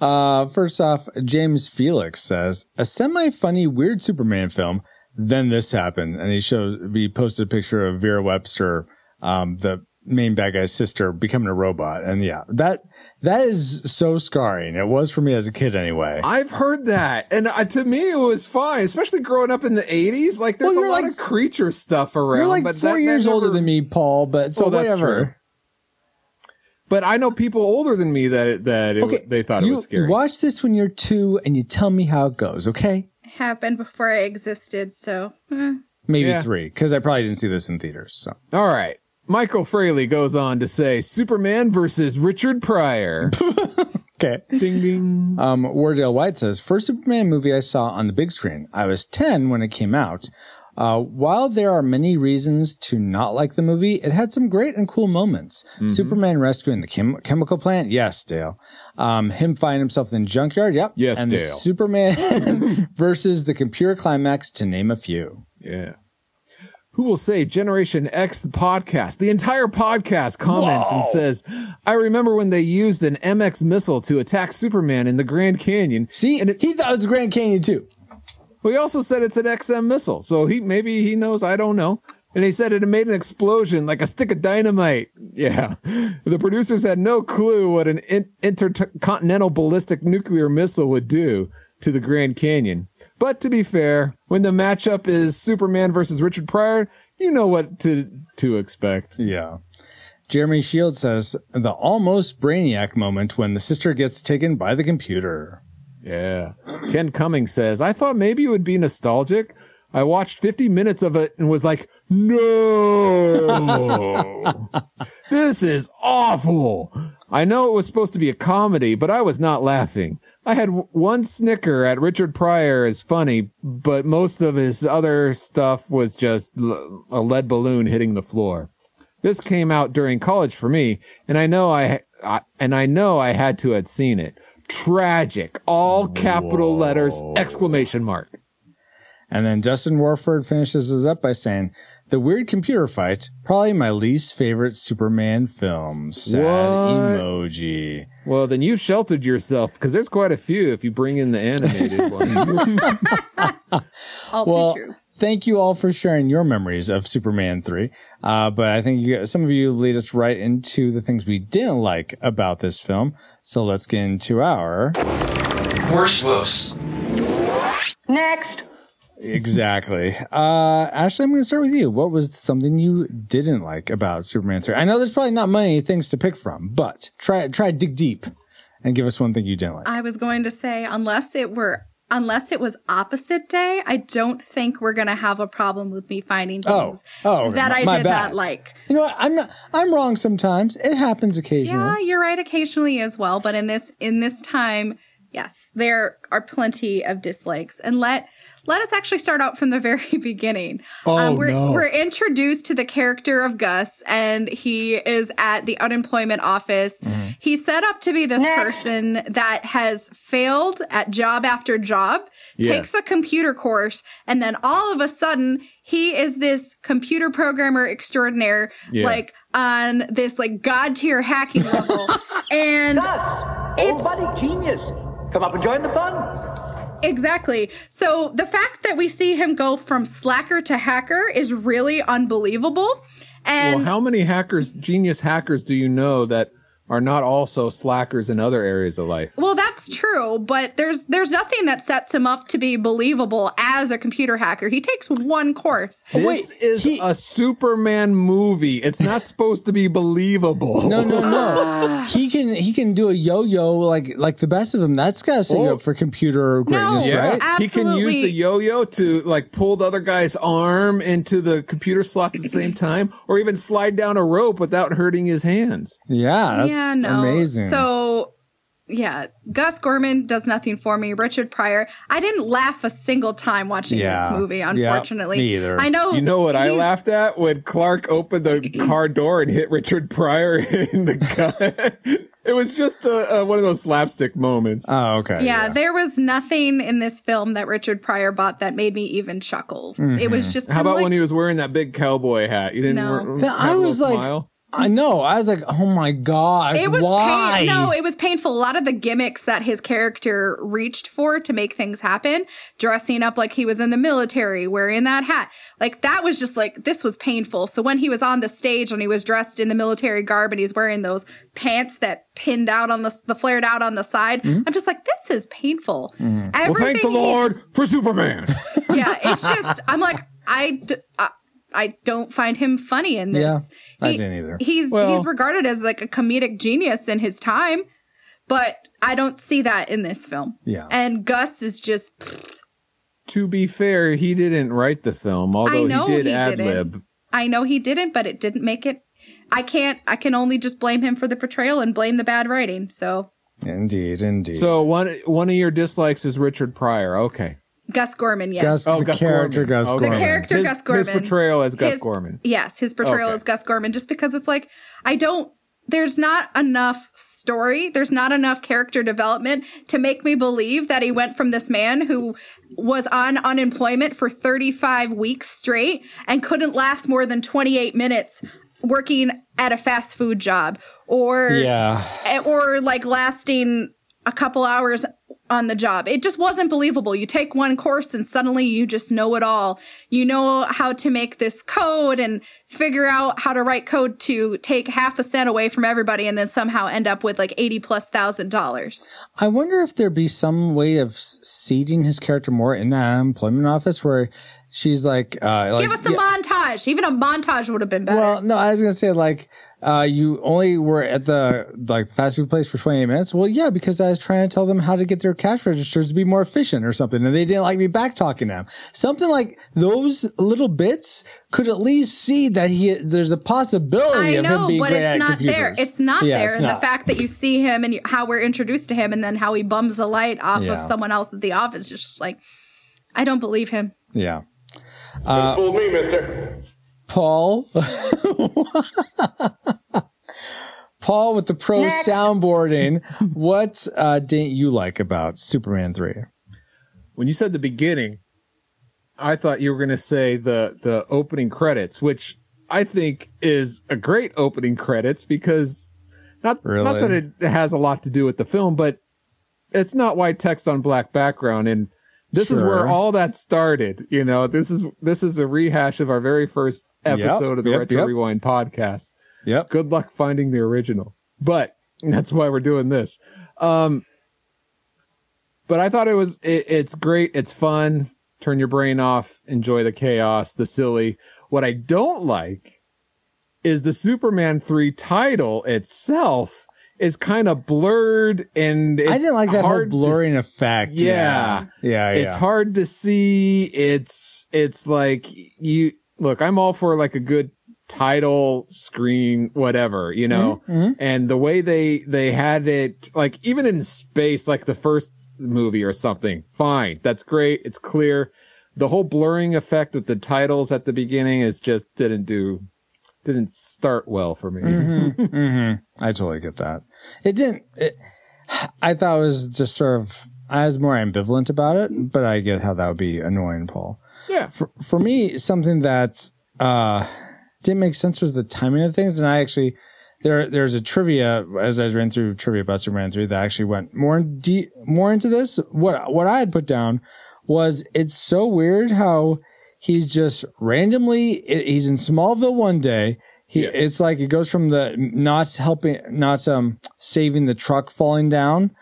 Uh, first off, James Felix says a semi-funny, weird Superman film. Then this happened, and he shows. he posted a picture of Vera Webster, um, the main bad guy's sister, becoming a robot, and yeah, that that is so scarring. It was for me as a kid, anyway. I've heard that, and uh, to me, it was fine, especially growing up in the '80s. Like, there's Well, a lot like- of creature stuff around. You're like but four that- that years older than me, Paul. But so Well, that's whatever. true. But I know people older than me that it, that it, Okay, they thought it was scary. watch this when you're two, and you tell me how it goes. Okay, Happened before I existed, so eh. maybe Yeah. three, because I probably didn't see this in theaters. So All right. Michael Fraley goes on to say Superman versus Richard Pryor. [LAUGHS] okay. ding ding. Um, Wardale White says, first Superman movie I saw on the big screen. I was 10 when it came out. Uh, while there are many reasons to not like the movie, it had some great and cool moments. Mm-hmm. Superman rescuing the chem- chemical plant. Yes, Dale. Um, him finding himself in the junkyard. Yep. Yes, and Dale. Superman [LAUGHS] versus the computer climax to name a few. Yeah. Who will say Generation X the podcast? The entire podcast comments and says, I remember when they used an MX missile to attack Superman in the Grand Canyon. See, And it- he thought it was the Grand Canyon too. Well, he also said it's an XM missile. So he maybe he knows, I don't know. And he said it made an explosion like a stick of dynamite. Yeah. The producers had no clue what an in- intercontinental ballistic nuclear missile would do to the Grand Canyon. But to be fair, when the matchup is Superman versus Richard Pryor, you know what to to expect. Yeah. Jeremy Shields says the almost brainiac moment when the sister gets taken by the computer. Yeah. Ken Cummings says, I thought maybe it would be nostalgic. I watched 50 minutes of it and was like, no, [LAUGHS] this is awful. I know it was supposed to be a comedy, but I was not laughing. I had one snicker at Richard Pryor as funny, but most of his other stuff was just l- a lead balloon hitting the floor. This came out during college for me, and I know I, I and I know I had to have seen it. Tragic, all capital letters, exclamation mark. And then Justin Warford finishes us up by saying, The weird computer fight, probably my least favorite Superman film. Sad What? emoji. Well, then you've sheltered yourself because there's quite a few if you bring in the animated [LAUGHS] ones. [LAUGHS] all Well, too true. thank you all for sharing your memories of Superman 3. Uh, but I think you, some of you lead us right into the things we didn't like about this film. So let's get into our. Worst whoops. Next. Exactly. Uh, Ashley, I'm going to start with you. What was something you didn't like about Superman 3? I know there's probably not many things to pick from, but try, try dig deep and give us one thing you didn't like. I was going to say, unless it were, unless it was opposite day, I don't think we're going to have a problem with me finding Oh. things Oh, okay. that I my did bad. not like. You know what? I'm not, I'm wrong sometimes. It happens occasionally. Yeah, you're right occasionally as well, but in this in this time, yes, there are plenty of dislikes. And let let us actually start out from the [LAUGHS] very beginning. Oh, we're no. we're introduced to the character of Gus and he is at the unemployment office. Mm-hmm. He's set up to be this Next. person that has failed at job after job, Yes. takes a computer course, and then all of a sudden he is this computer programmer extraordinaire, Yeah. like on this like god tier hacking level. [LAUGHS] and Gus, old It's- buddy genius. Come up and join the fun. Exactly. So the fact that we see him go from slacker to hacker is really unbelievable. And well, how many hackers, genius hackers, do you know that are not also slackers in other areas of life? Well, that's true, but there's there's nothing that sets him up to be believable as a computer hacker. He takes one course. This wait, is he- a Superman movie. It's not supposed to be believable. No, no, no. Ah. he can he can do a yo-yo like like the best of them. That's got to set you Oh. up for computer greatness, No. Yeah, right? he can use the yo-yo to like pull the other guy's arm into the computer slots at the same time, or even slide down a rope without hurting his hands. Yeah, that's yeah, no. amazing. Oh, so, yeah, Gus Gorman does nothing for me. Richard Pryor, I didn't laugh a single time watching Yeah. this movie. Yeah, Unfortunately, me either. I know. You know what I laughed at when Clark opened the [CLEARS THROAT] car door and hit Richard Pryor [LAUGHS] in the gut. It was just a, a, one of those slapstick moments. Oh, okay. yeah, there was nothing in this film that Richard Pryor bought that made me even chuckle. It was mm-hmm. just How about like, when he was wearing that big cowboy hat? You didn't. No. wear- have was like, smile? I know. I was like, oh my god, it was why? pain- no, it was painful. A lot of the gimmicks that his character reached for to make things happen, dressing up like he was in the military, wearing that hat, like that was just like this was painful. So when he was on the stage and he was dressed in the military garb and he's wearing those pants that pinned out on the the flared out on the side, mm-hmm. I'm just like this is painful. Mm-hmm. Well, thank the he- Lord for Superman. [LAUGHS] yeah, it's just I'm like I. D- I I don't find him funny in this. Yeah, I didn't either. He's Well- he's regarded as like a comedic genius in his time, but I don't see that in this film. Yeah. And Gus is just to be fair, he didn't write the film, although know he did he ad lib. I know he didn't, but it didn't make it I can't I can only just blame him for the portrayal and blame the bad writing. So Indeed, indeed. So one one of your dislikes is Richard Pryor. Okay. Gus Gorman, yes. Gus, Oh, the Gus character Gorman. Gus Okay. Gorman. the character His- Gus Gorman. his portrayal as Gus His- Gorman. Yes, his portrayal Okay. as Gus Gorman, just because it's like I don't. There's not enough story. There's not enough character development to make me believe that he went from this man who was on unemployment for 35 weeks straight and couldn't last more than 28 minutes working at a fast food job or Yeah. eh, or like lasting a couple hours on the job. It just wasn't believable. You take one course and suddenly you just know it all. You know how to make this code and figure out how to write code to take half a cent away from everybody and then somehow end up with like 80 plus thousand dollars. I wonder if there'd be some way of seeding his character more in that employment office where she's like, uh, like Give us a yeah, montage. Even a montage would have been better. Well, no, I was gonna say like, uh, you only were at the like fast food place for 28 minutes. Well, yeah, because I was trying to tell them how to get their cash registers to be more efficient or something, and they didn't like me back talking to them. Something like those little bits could at least see that he there's a possibility I of him being but great it's at not computers. there. It's not Yeah, there. it's and not. the fact that you see him and you, how we're introduced to him and then how he bums the light off Yeah. of someone else at the office, just like, I don't believe him. yeah. Don't fool me, mister. Paul. [LAUGHS] Paul with the pro soundboarding. What uh, didn't you like about Superman 3? When you said the beginning, I thought you were going to say the the opening credits, which I think is a great opening credits because not Really? not that it has a lot to do with the film, but it's not white text on black background and this is where all that started, you know. This is this is a rehash of our very first episode of the yep, Retro yep. Rewind podcast. Yep. Good luck finding the original. But that's why we're doing this. Um but I thought it was it, it's great, it's fun. Turn your brain off, enjoy the chaos, the silly. What I don't like is the Superman 3 title itself is kind of blurred and it's I didn't like that whole to blurring effect. Yeah. Yeah. Yeah. it's hard to see. It's it's like you look. I'm all for like a good title screen, whatever you know. Mm-hmm, And the way they they had it, like even in space, like the first movie or something. Fine, that's great. It's clear. The whole blurring effect with the titles at the beginning is just didn't do didn't start well for me. Mm-hmm. [LAUGHS] I totally get that. It didn't. It, I thought it was just sort of. I was more ambivalent about it, but I get how that would be annoying, Paul. Yeah. For for me, something that uh, didn't make sense was the timing of things, and I actually there there's a trivia as I was reading through trivia about Superman three that actually went more in de- more into this. What what I had put down was it's so weird how he's just randomly he's in Smallville one day. He it's like it goes from the not helping not um saving the truck falling down.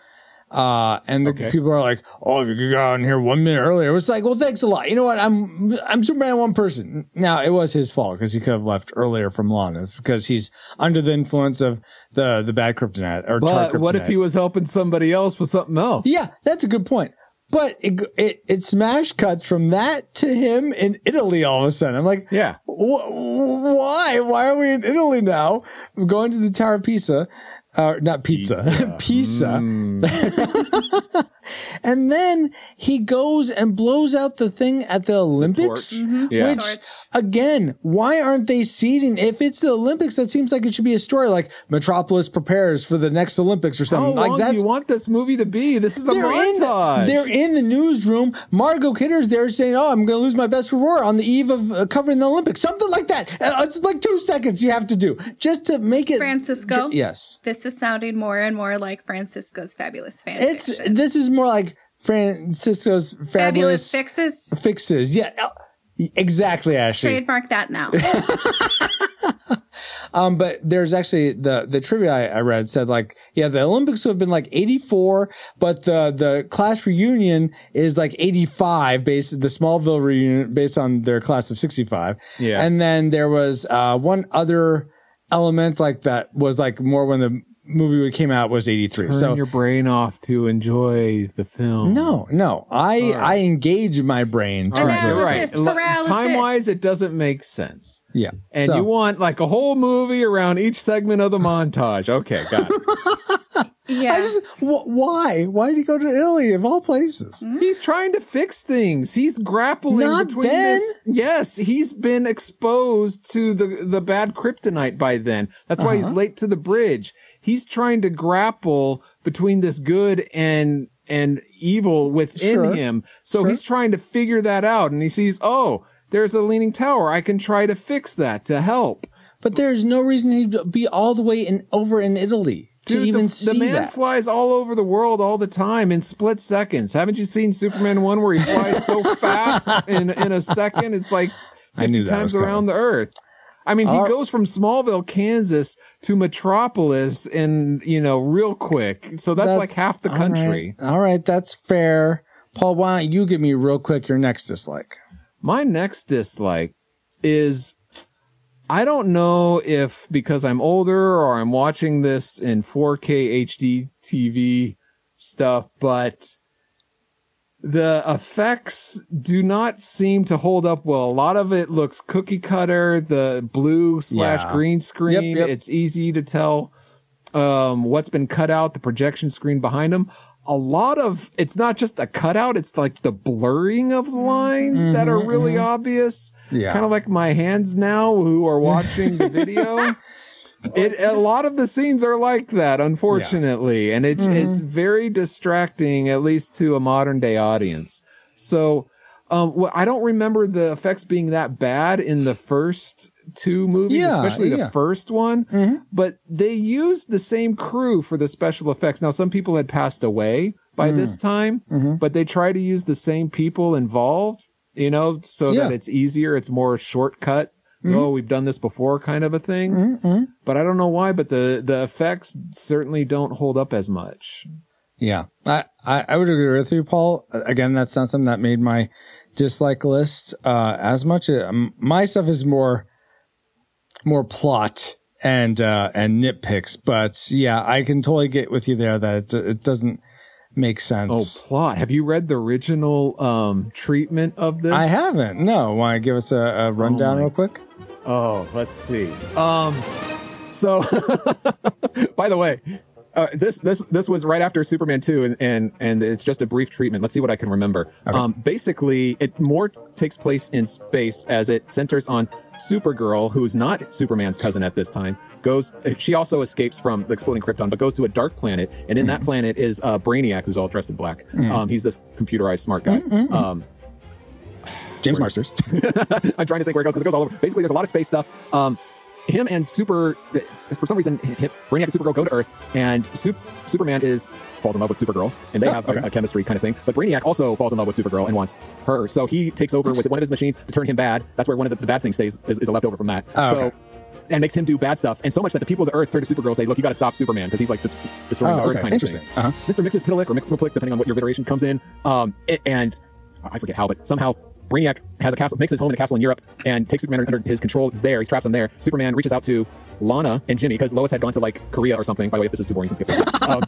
Uh, and the Okay. people are like, "Oh, if you could go out in here one minute earlier," it's like, "Well, thanks a lot." You know what? I'm I'm Superman one person. Now it was his fault because he could have left earlier from Lana's because he's under the influence of the the bad kryptonite or tar But what if he was helping somebody else with something else? Yeah, that's a good point. But it, it it smash cuts from that to him in Italy all of a sudden. I'm like, Yeah. wh- why? Why are we in Italy now? We're going to the Tower of Pisa, uh, not pizza, pizza. [LAUGHS] [LAUGHS] and then he goes and blows out the thing at the Olympics. torch. Mhm. Yeah. Which, again, why aren't they seeding? If it's the Olympics, that seems like it should be a story like Metropolis prepares for the next Olympics or How something. like long do you want this movie to be? This is a they're in, the, montage. they're in the newsroom. Margot Kidder's there saying, "Oh, I'm going to lose my best performer on the eve of uh, covering the Olympics." Something like that. Uh, it's like two seconds you have to do just to make it. Francisco. Yes, This is sounding more and more like Francisco's fabulous fan it's fiction. this is more like Francisco's fabulous, fabulous fixes. fixes. Yeah, exactly, Ashley. Trademark that now. [LAUGHS] Um, but there's actually the the trivia I, I read said like, yeah, the Olympics would have been like 84, but the the class reunion is like 85 based the Smallville reunion based on their class of 65. Yeah. and then there was uh one other element like that was like more when the movie that came out was 83. Turn so your brain off to enjoy the film. no, no, I I engage my brain. To All right, enjoy right. Paralysis, paralysis. Time wise, it doesn't make sense. Yeah, And So- you want like a whole movie around each segment of the montage. Okay, got it. [LAUGHS] yeah. I just wh- why why did he go to Italy of all places? He's trying to fix things. He's grappling Not between then. this. Yes, he's been exposed to the the bad kryptonite by then. That's why Uh-huh. he's late to the bridge. He's trying to grapple between this good and and evil within Sure. him. So Sure. he's trying to figure that out and he sees, "Oh, there's a leaning tower. I can try to fix that to help." But there's no reason he'd be all the way in over in Italy to Dude, even the, see the man that. flies all over the world all the time in split seconds. Haven't you seen Superman one where he flies so [LAUGHS] fast in in a second? It's like I fifty knew that times was around the Earth. I mean, he All- goes from Smallville, Kansas, to Metropolis in you know real quick. So that's, like half the all country. right. All right, that's fair. Paul, why don't you give me real quick your next dislike? My next dislike is I don't know if because I'm older or I'm watching this in 4K HD TV stuff, but the effects do not seem to hold up well. A lot of it looks cookie cutter, the blue slash Yeah. green screen. yep. It's easy to tell um, what's been cut out, the projection screen behind them. A lot of it's not just a cutout, it's like the blurring of lines that are really obvious. Mm-hmm, Yeah. Kind of like my hands now who are watching the video. [LAUGHS] It a lot of the scenes are like that, unfortunately, and it Mm-hmm. it's very distracting, at least to a modern day audience. So, um, well, I don't remember the effects being that bad in the first two movies, Yeah, especially the yeah. first one. But they used the same crew for the special effects. Now, some people had passed away by Mm. this time, Mm-hmm. but they try to use the same people involved, you know, so Yeah. that it's easier. It's more shortcut. Oh, we've done this before kind of a thing. Mm-hmm. But I don't know why, but the, the effects certainly don't hold up as much. Yeah, I, I, I would agree with you, Paul. Again, that's not something that made my dislike list uh, as much. Um, my stuff is more more plot and uh, and nitpicks, but yeah, I can totally get with you there that it, it doesn't make sense. Oh, plot. Have you read the original um, treatment of this? I haven't. No, want to give us a, a rundown my- real quick? Oh, let's see. Um, so, [LAUGHS] by the way, uh, this this this was right after Superman two, and and and it's just a brief treatment. Let's see what I can remember. Um, basically, it more t- takes place in space as it centers on Supergirl, who's not Superman's cousin at this time. Goes, she also escapes from the exploding Krypton, but goes to a dark planet, and in that planet is uh, Brainiac, who's all dressed in black. Um, he's this computerized smart guy. Um, James Marsters. [LAUGHS] I'm trying to think where it goes because it goes all over. Basically, there's a lot of space stuff. Um, him and Super, for some reason, him, Brainiac and Supergirl go to Earth, and Sup- Superman is falls in love with Supergirl, and they Oh, have a- okay. a, chemistry kind of thing. But Brainiac also falls in love with Supergirl and wants her, so he takes over with one of his machines to turn him bad. That's where one of the, the bad things stays is, is a leftover from that. Oh, so. okay. And makes him do bad stuff, and so much that the people of the Earth turn to Supergirl and say, "Look, you got to stop Superman because he's like this destroying Oh, the Earth okay. kind Interesting. of thing." Uh-huh. Mr. Mixes Pidalick or Mixes Mixelplick, depending on what your iteration comes in. Um, and I forget how, but somehow Brainiac has a castle, makes his home in a castle in Europe, and takes Superman under his control there. He traps him there. Superman reaches out to Lana and Jimmy because Lois had gone to like Korea or something. By the way, if this is too boring, you can skip it. [LAUGHS] um,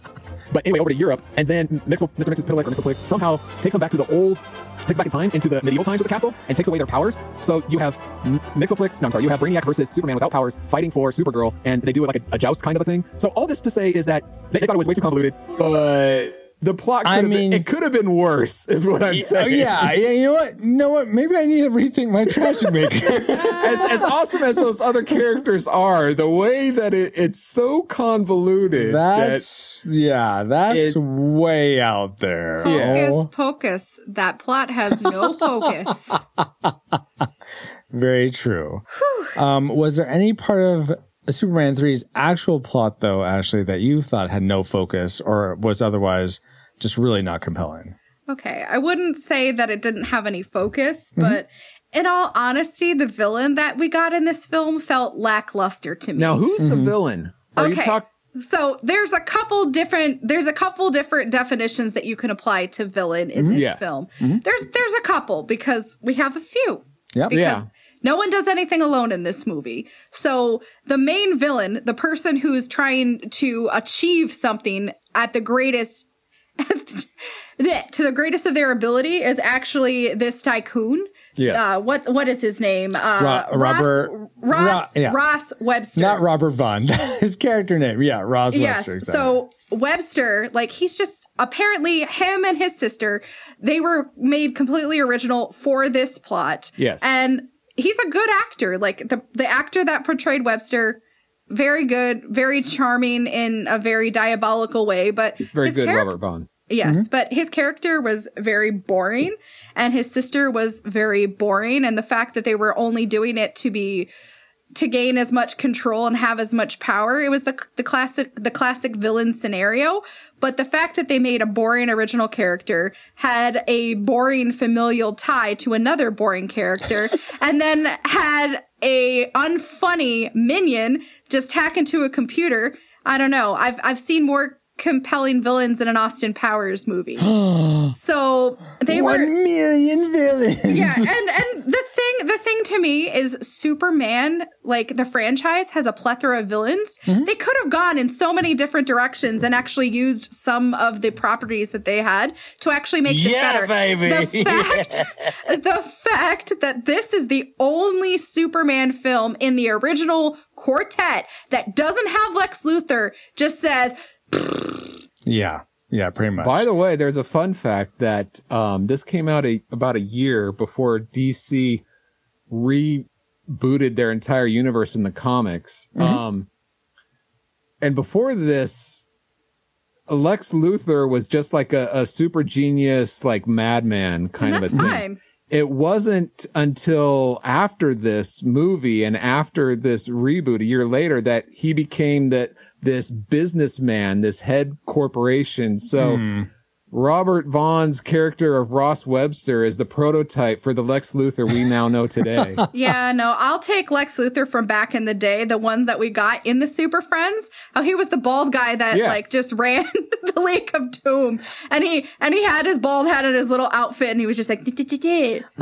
but anyway, over to Europe, and then Mixel, Mr. Pidalick or Mixelplick somehow takes them back to the old, takes back in time into the medieval times of the castle and takes away their powers. So you have M- Mixelplick, no, I'm sorry, you have Brainiac versus Superman without powers fighting for Supergirl, and they do it like a, a joust kind of a thing. So all this to say is that they, they thought it was way too convoluted, but the plot could I have mean- been, it could have been worse, is what I'm saying. yeah, yeah. You know what? You know what? Maybe I need to rethink my tragic maker. [LAUGHS] as, as awesome as those other characters are, the way that it, it's so convoluted. that- That's yeah. That's It- way out there. Focus, Oh, pocus. That plot has no [LAUGHS] focus. very true. Um, was there any part of Superman 3's actual plot, though, Ashley, that you thought had no focus or was otherwise just really not compelling? Okay, I wouldn't say that it didn't have any focus, mm-hmm. but in all honesty, the villain that we got in this film felt lackluster to me. now, who's the mm-hmm. villain? Are you okay. talk? so there's a couple different there's a couple different definitions that you can apply to villain in mm-hmm. this Yeah. film. There's there's a couple because we have a few. Yep. Because Yeah. no one does anything alone in this movie. So the main villain, the person who is trying to achieve something at the greatest [LAUGHS] to the greatest of their ability is actually this tycoon. Yes. Uh, what what is his name? Uh, Ro- Robert- Ross Ross, Ro- yeah. Ross Webster. Not Robert Vaughn. [LAUGHS] His character name. Yeah, Ross Yes. Webster. exactly. So Webster, like he's just apparently him and his sister, they were made completely original for this plot. Yes. And he's a good actor. Like the the actor that portrayed Webster, very good, very charming in a very diabolical way. But Very good, charac- Robert Vaughn. Yes, mm-hmm. but his character was very boring and his sister was very boring and the fact that they were only doing it to be to gain as much control and have as much power. It was the the classic the classic villain scenario, but the fact that they made a boring original character had a boring familial tie to another boring character [LAUGHS] and then had a unfunny minion just hack into a computer. I don't know. I've I've seen more compelling villains in an Austin Powers movie. [GASPS] so they One were million villains. yeah, [LAUGHS] and and the thing the thing to me is Superman, like the franchise, has a plethora of villains. Mm-hmm. They could have gone in so many different directions and actually used some of the properties that they had to actually make this Yeah, better. baby. The [LAUGHS] fact the fact that this is the only Superman film in the original quartet that doesn't have Lex Luthor just says [LAUGHS] Yeah. Yeah, pretty much. By the way, there's a fun fact that um, this came out a, about a year before DC rebooted their entire universe in the comics. Um, and before this, Lex Luthor was just like a, a super genius, like madman kind and of that's a thing. fine. It wasn't until after this movie and after this reboot a year later that he became that this businessman, this head corporation. So Robert Vaughn's character of Ross Webster is the prototype for the Lex Luthor we now know today. [LAUGHS] Yeah, no, I'll take Lex Luthor from back in the day, the one that we got in the Super Friends. Oh, he was the bald guy that Yeah. like just ran [LAUGHS] the League of Doom, and he and he had his bald head and his little outfit, and he was just like, I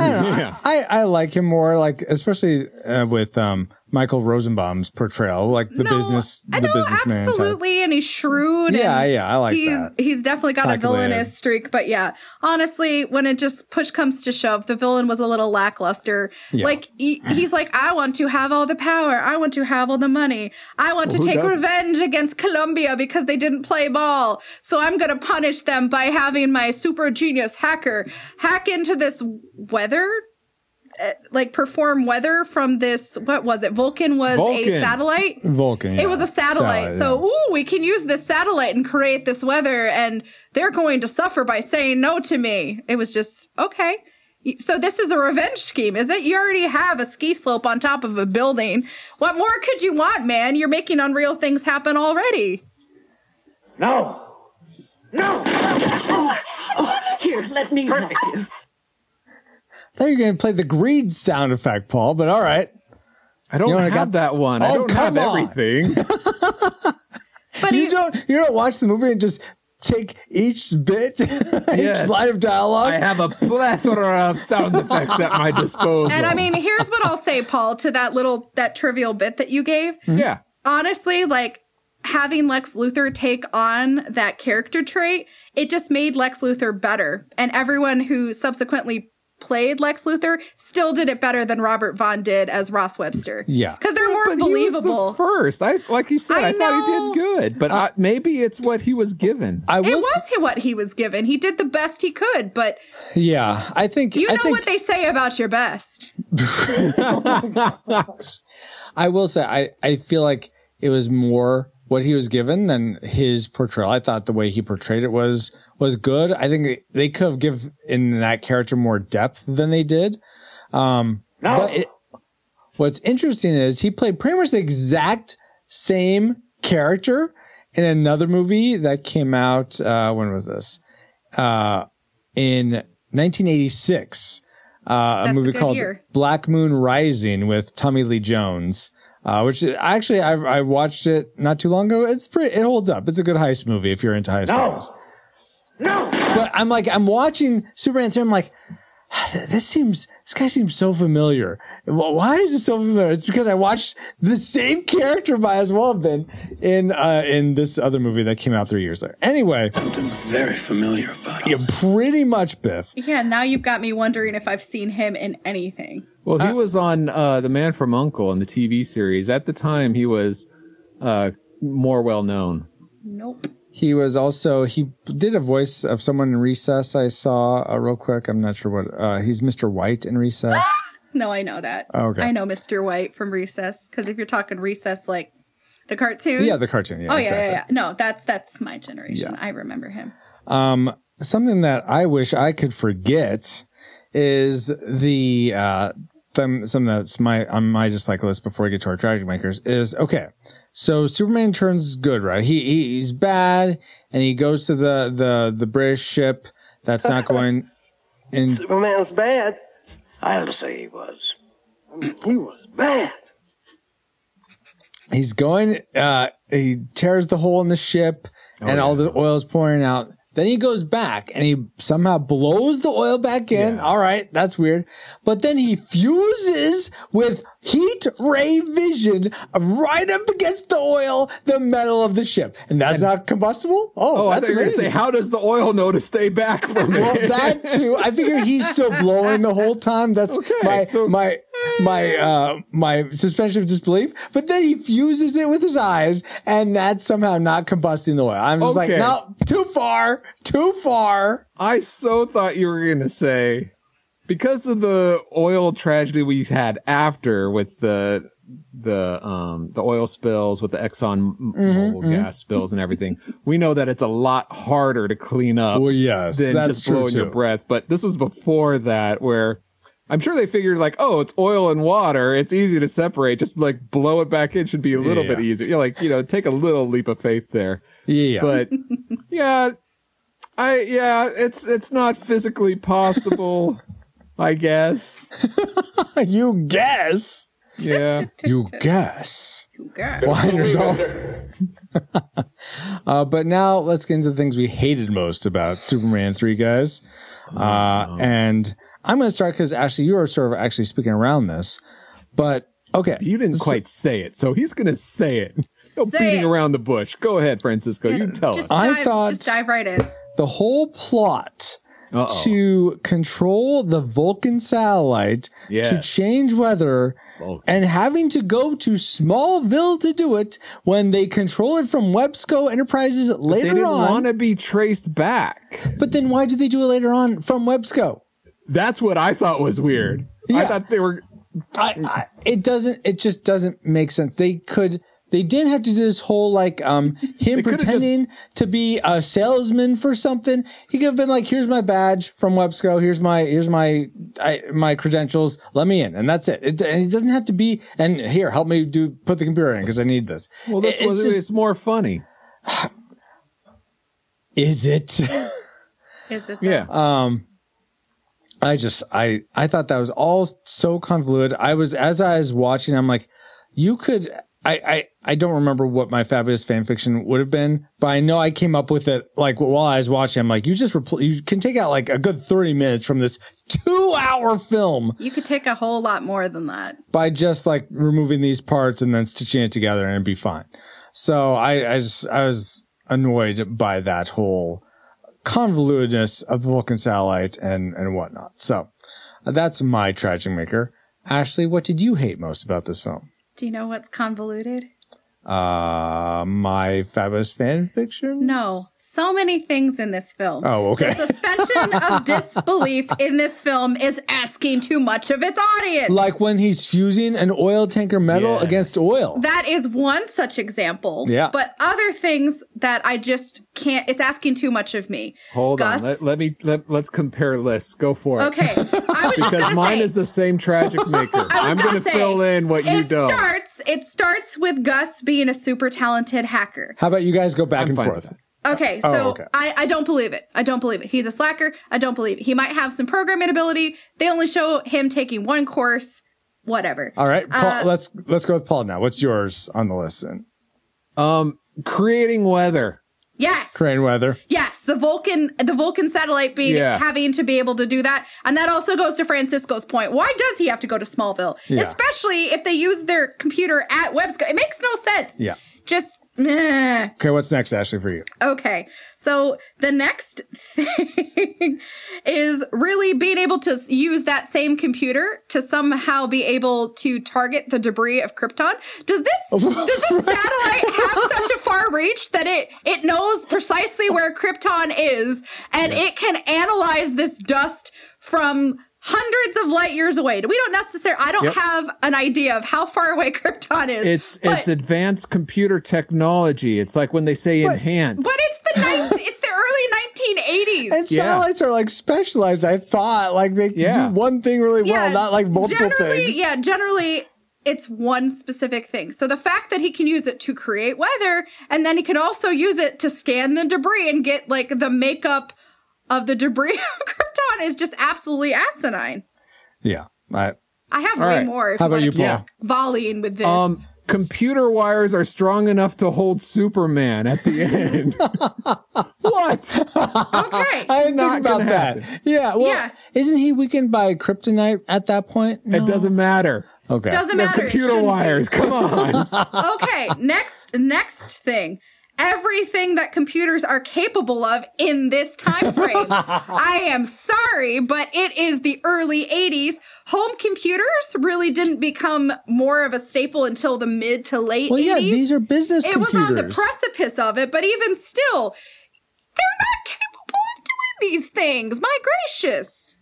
don't know. I, I like him more, like especially uh, with um, Michael Rosenbaum's portrayal, like the No, business, the know businessman. type. absolutely, and he's shrewd. Yeah, and yeah, I like he's, that. He's definitely got Calculated. a villainous streak, but yeah, honestly, when it just push comes to shove, the villain was a little lackluster. Yeah. Like he, he's like, I want to have all the power, I want to have all the money, I want to Well, who take doesn't? revenge against Colombia because they didn't play ball, so I'm gonna punish them by having my super genius hacker hack into this weather. Uh, Like perform weather from this. What was it? Vulcan was a satellite. Vulcan. It was a satellite. Satellite, so, yeah. ooh, we can use this satellite and create this weather, and they're going to suffer by saying no to me. It was just, okay. So, this is a revenge scheme, is it? You already have a ski slope on top of a building. What more could you want, man? You're making unreal things happen already. No. No. [LAUGHS] Here, let me help you. I thought you were going to play the greed sound effect, Paul, but all right. I don't You wanna have got- that one. I Oh, don't have on. everything. [LAUGHS] But You he- don't you don't watch the movie and just take each bit, [LAUGHS] Yes. each line of dialogue. I have a plethora of sound effects at my disposal. and I mean, here's what I'll say, Paul, to that little, that trivial bit that you gave. Mm-hmm. yeah. honestly, like having Lex Luthor take on that character trait, it just made Lex Luthor better. And everyone who subsequently played Lex Luthor still did it better than Robert Vaughn did as Ross Webster. Yeah. Because they're more But he was the believable. first, I like you said, I I, thought he did good, but I, maybe it's what he was given. I It was what he was given. He did the best he could, but yeah, I think. you I know think, what they say about your best. [LAUGHS] [LAUGHS] I will say I, I feel like it was more what he was given than his portrayal. I thought the way he portrayed it was was good. I think they, they could have given in that character more depth than they did. Um, but it, what's interesting is he played pretty much the exact same character in another movie that came out. Uh, when was this? Uh, in 1986. Uh, a That's a movie called year. Black Moon Rising with Tommy Lee Jones. Uh, which actually I, I watched it not too long ago. It's pretty, it holds up. It's a good heist movie if you're into heist No. movies. No! But I'm like, I'm watching Superman 3. I'm like, [SIGHS] this seems, this guy seems so familiar. Why is it so familiar? It's because I watched the same character by as well have been in, uh, in this other movie that came out three years later. Anyway, Something very familiar about you. yeah, pretty much Biff. Yeah, now you've got me wondering if I've seen him in anything. Well, he was on uh, The Man from U.N.C.L.E. in the TV series. At the time, he was uh, more well known. Nope. He was also, he did a voice of someone in Recess. I saw uh, real quick. I'm not sure what, uh, he's Mr. White in Recess. [LAUGHS] No, I know that. Okay. I know Mr. White from Recess because if you're talking Recess, like the cartoon. yeah, the cartoon. Yeah, oh yeah, exactly. yeah, yeah. No, that's that's my generation. Yeah. I remember him. Um, something that I wish I could forget is the uh, them, something that's my on my dislike list before we get to our tragic makers is okay. So Superman turns good, right? He, he he's bad, and he goes to the the the British ship that's not [LAUGHS] going. in. Superman's bad. I'll say he was. He was bad. he's going uh he tears the hole in the ship and all the oil's pouring out then he goes back and he somehow blows the oil back in all right that's weird but then he fuses with heat ray vision right up against the oil the metal of the ship and that's not combustible oh, Oh, that's were going to say, how does the oil know to stay back from it? well, that [LAUGHS] too. I figure he's still blowing the whole time. That's Okay, my so- my my uh my suspension of disbelief. But then he fuses it with his eyes, and that's somehow not combusting the oil. I'm just like, Okay. no, too far, too far. I so thought you were going to say because of the oil tragedy we had after with the the um the oil spills with the Exxon Mm-hmm, Mobil gas spills and everything. We know that it's a lot harder to clean up Well, yes, than that's just true blowing your too. breath. But this was before that where I'm sure they figured like, oh, it's oil and water. It's easy to separate. Just like blow it back in should be a little Yeah. bit easier. You're like, you know, take a little leap of faith there. Yeah, But [LAUGHS] yeah, I yeah, it's it's not physically possible. I [LAUGHS] [LAUGHS] guess. you guess, Yeah. you guess. Girl. Winders all. uh, but now let's get into the things we hated most about Superman 3, guys. Uh, and I'm going to start because Ashley, you are sort of actually speaking around this. But okay. You didn't quite say it, so he's gonna say it. No Say beating it. around the bush. Go ahead, Francisco. You tell Just us. I thought- just dive right in. The whole plot Uh-oh. to control the Vulcan satellite to change weather Vulcan. and having to go to Smallville to do it when they control it from Websco Enterprises They later didn't on. want to be traced back. But then why did they do it later on from Websco? That's what I thought was weird. I thought they were. I, I, it doesn't. It just doesn't make sense. They could. They didn't have to do this whole like um him could've pretending to be a salesman for something. He could have been like, "Here's my badge from Websco. Here's my here's my I, my credentials. Let me in," and that's it. it. And he doesn't have to be. And here, help me do put the computer in because I need this. Well, this It- was. it's It's, more funny. [SIGHS] is it? [LAUGHS] Is it? Yeah. Um, I just I I thought that was all so convoluted. I was as I was watching, I'm like, you could. I, I, I don't remember what my fabulous fan fiction would have been, but I know I came up with it like while I was watching. I'm like, you just repl- you can take out like a good 30 minutes from this two hour film You could take a whole lot more than that. by just like removing these parts and then stitching it together and it'd be fine. So I, I just, I was annoyed by that whole convolutedness of the Vulcan satellite and, and whatnot. So, That's my tragic maker. Ashley, what did you hate most about this film? Do you know what's convoluted? Uh, my fabulous fan fiction? No, so many things in this film. Oh, okay. The suspension of [LAUGHS] disbelief in this film is asking too much of its audience. Like when he's fusing an oil tanker metal Yes. against oil. that is one such example. Yeah. But other things that I just can't, it's asking too much of me. Hold Gus? on. Let, let me let, let's compare lists. Go for it. Okay. I was [LAUGHS] Because gonna mine say, is the same tragic [LAUGHS] maker. I was I'm gonna going to say, fill in what you don't. starts. It starts with Gus being a super talented hacker. How about you guys go back I'm and forth? Okay, Oh, so okay. I, I don't believe it. I don't believe it. He's a slacker. I don't believe it. He might have some programming ability. They only show him taking one course. Whatever. All right, Paul, Uh, let's let's go with Paul now. What's yours on the list then? Um, creating weather. Yes. Crane weather. Yes, the Vulcan, the Vulcan satellite being Yeah. having to be able to do that, and that also goes to Francisco's point. Why does he have to go to Smallville, Yeah. especially if they use their computer at Websco? It makes no sense. Yeah. Just. [LAUGHS] Okay, what's next, Ashley, for you? Okay, so the next thing [LAUGHS] is really being able to use that same computer to somehow be able to target the debris of Krypton. Does this [LAUGHS] does this satellite have such a far reach that it it knows precisely where Krypton is and it can analyze this dust from hundreds of light years away? We don't necessarily. I don't Yep. have an idea of how far away [LAUGHS] Krypton is. It's but- it's advanced computer technology. It's like when they say enhance. but it's the ni- [LAUGHS] it's the early 1980s. And Yeah. satellites are like specialized. I thought like they Yeah. do one thing really well, not like multiple generally, things. Yeah, generally it's one specific thing. So the fact that he can use it to create weather and then he can also use it to scan the debris and get like the makeup of the debris [LAUGHS] of Krypton is just absolutely asinine. Yeah. I, I have way right. more. If How about you, keep Paul? Volleying with this. Um, computer wires are strong enough to hold Superman at the end. [LAUGHS] what? okay. I didn't Not think about that. happen. Yeah. Well, Yeah. isn't he weakened by kryptonite at that point? It doesn't matter. Okay. Doesn't matter. It computer shouldn't be. wires. Come on. [LAUGHS] okay, next next thing. Everything that computers are capable of in this time frame. [LAUGHS] I am sorry, but it is the early 80s. Home computers really didn't become more of a staple until the mid to late Well, 80s. yeah, these are business it was on the precipice of it, but even still, they're not capable of doing these things. My gracious.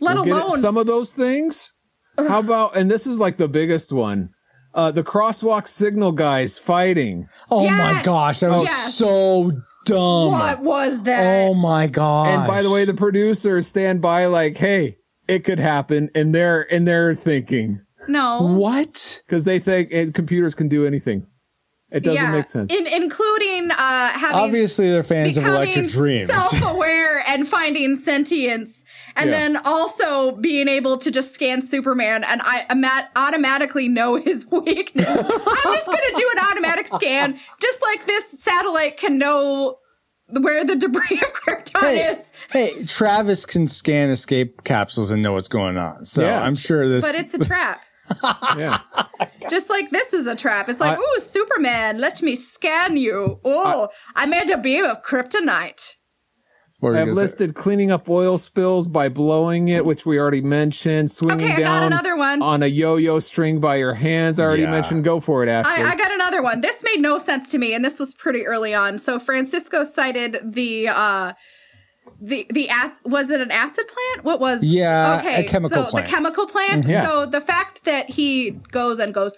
Let We'll alone some of those things. How about and this is like the biggest one. Uh, the crosswalk signal guys fighting. Oh my gosh, that was Yes. so dumb. what was that? Oh my gosh. And by the way, the producers stand by like, hey, it could happen, and they're and they're thinking No. what? because they think eh, computers can do anything. It doesn't make sense. In, including uh, having Obviously, they're fans of becoming Electric Dreams. self-aware and finding sentience, and Yeah. then also being able to just scan Superman and I ama- automatically know [LAUGHS] his weakness. I'm just gonna do an automatic scan, just like this satellite can know where the debris [LAUGHS] of Krypton hey, is. hey, Travis can scan escape capsules and know what's going on. So Yeah. I'm sure this. But it's a trap. [LAUGHS] yeah. Just like this is a trap. It's like, I- ooh, Superman, let me scan you. Oh, I, made a beam of kryptonite. What I've gonna say? listed cleaning up oil spills by blowing it, which we already mentioned. Swinging Okay, down another one. on a yo-yo string by your hands. I already Yeah. mentioned. Go for it, Ashley. I, I got another one. This made no sense to me, and this was pretty early on. So Francisco cited the uh the the ac- was it an acid plant? What was Yeah, okay? a chemical so plant. the chemical plant. Yeah. So the fact that he goes and goes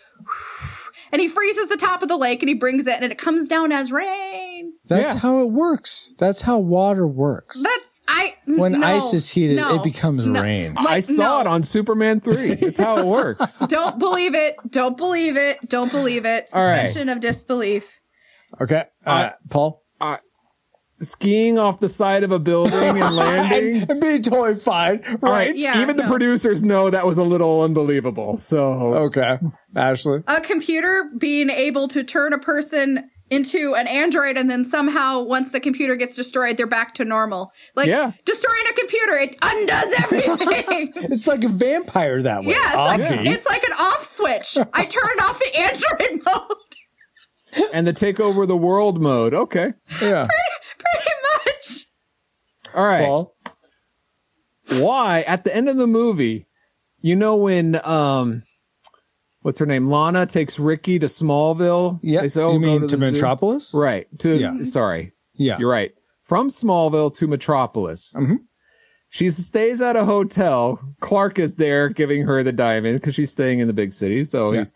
and he freezes the top of the lake and he brings it and it comes down as rain. That's Yeah. how it works. That's how water works. That's I when no, ice is heated, no, it becomes no. rain. I saw no. it on Superman 3. It's how it [LAUGHS] works. Don't believe it. Don't believe it. Don't believe it. All right. Suspension of disbelief. Okay, uh, I- Paul. Skiing off the side of a building and [LAUGHS] landing. and being totally fine, All right? right. Yeah, Even the producers know that was a little unbelievable. So Okay, Ashley. a computer being able to turn a person into an android and then somehow once the computer gets destroyed they're back to normal like Yeah. destroying a computer it undoes [LAUGHS] everything [LAUGHS] It's like a vampire that way. yeah it's like, Obvi. it's like an off switch i turned off the android [LAUGHS] mode and the take over the world mode. Okay. yeah. pretty much All right. Paul. why at the end of the movie, you know when um what's her name? Lana takes Ricky to Smallville. Yeah. They say, "Oh, you mean to to, the zoo." Metropolis? Right. To Yeah. sorry. Yeah. You're right. From Smallville to Metropolis. Mhm. She stays at a hotel. Clark is there giving her the diamond because she's staying in the big city. So Yeah. he's,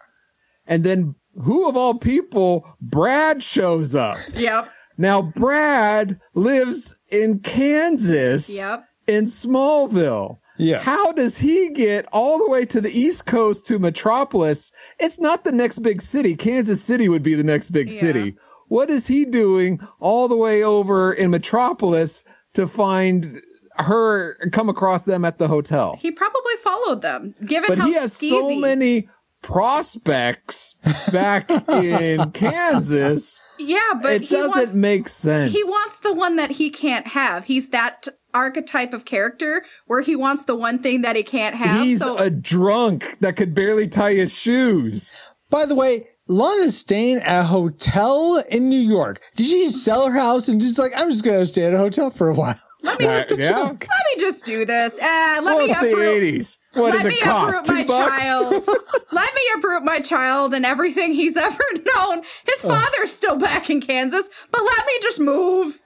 and then who of all people, Brad shows up. Yep. Now, Brad lives in Kansas. Yep. In Smallville. Yeah. How does he get all the way to the East Coast to Metropolis? It's not the next big city. Kansas City would be the next big Yeah. city. What is he doing all the way over in Metropolis to find her come across them at the hotel? He probably followed them, given But how he has so many prospects back [LAUGHS] in Kansas. Yeah, but it doesn't wants make sense. he wants the one that he can't have. He's that archetype of character where he wants the one thing that he can't have. He's so a drunk that could barely tie his shoes. By the way, Lana's staying at a hotel in New York. Did she sell her house and just like, I'm just going to stay at a hotel for a while? [LAUGHS] let me Uh, just yeah. let me just do this. Uh, let Well, me it's the 80s. What let does me it cost? uproot my Two bucks? child. [LAUGHS] let me uproot my child and everything he's [LAUGHS] ever known. His father's still back in Kansas, but let me just move.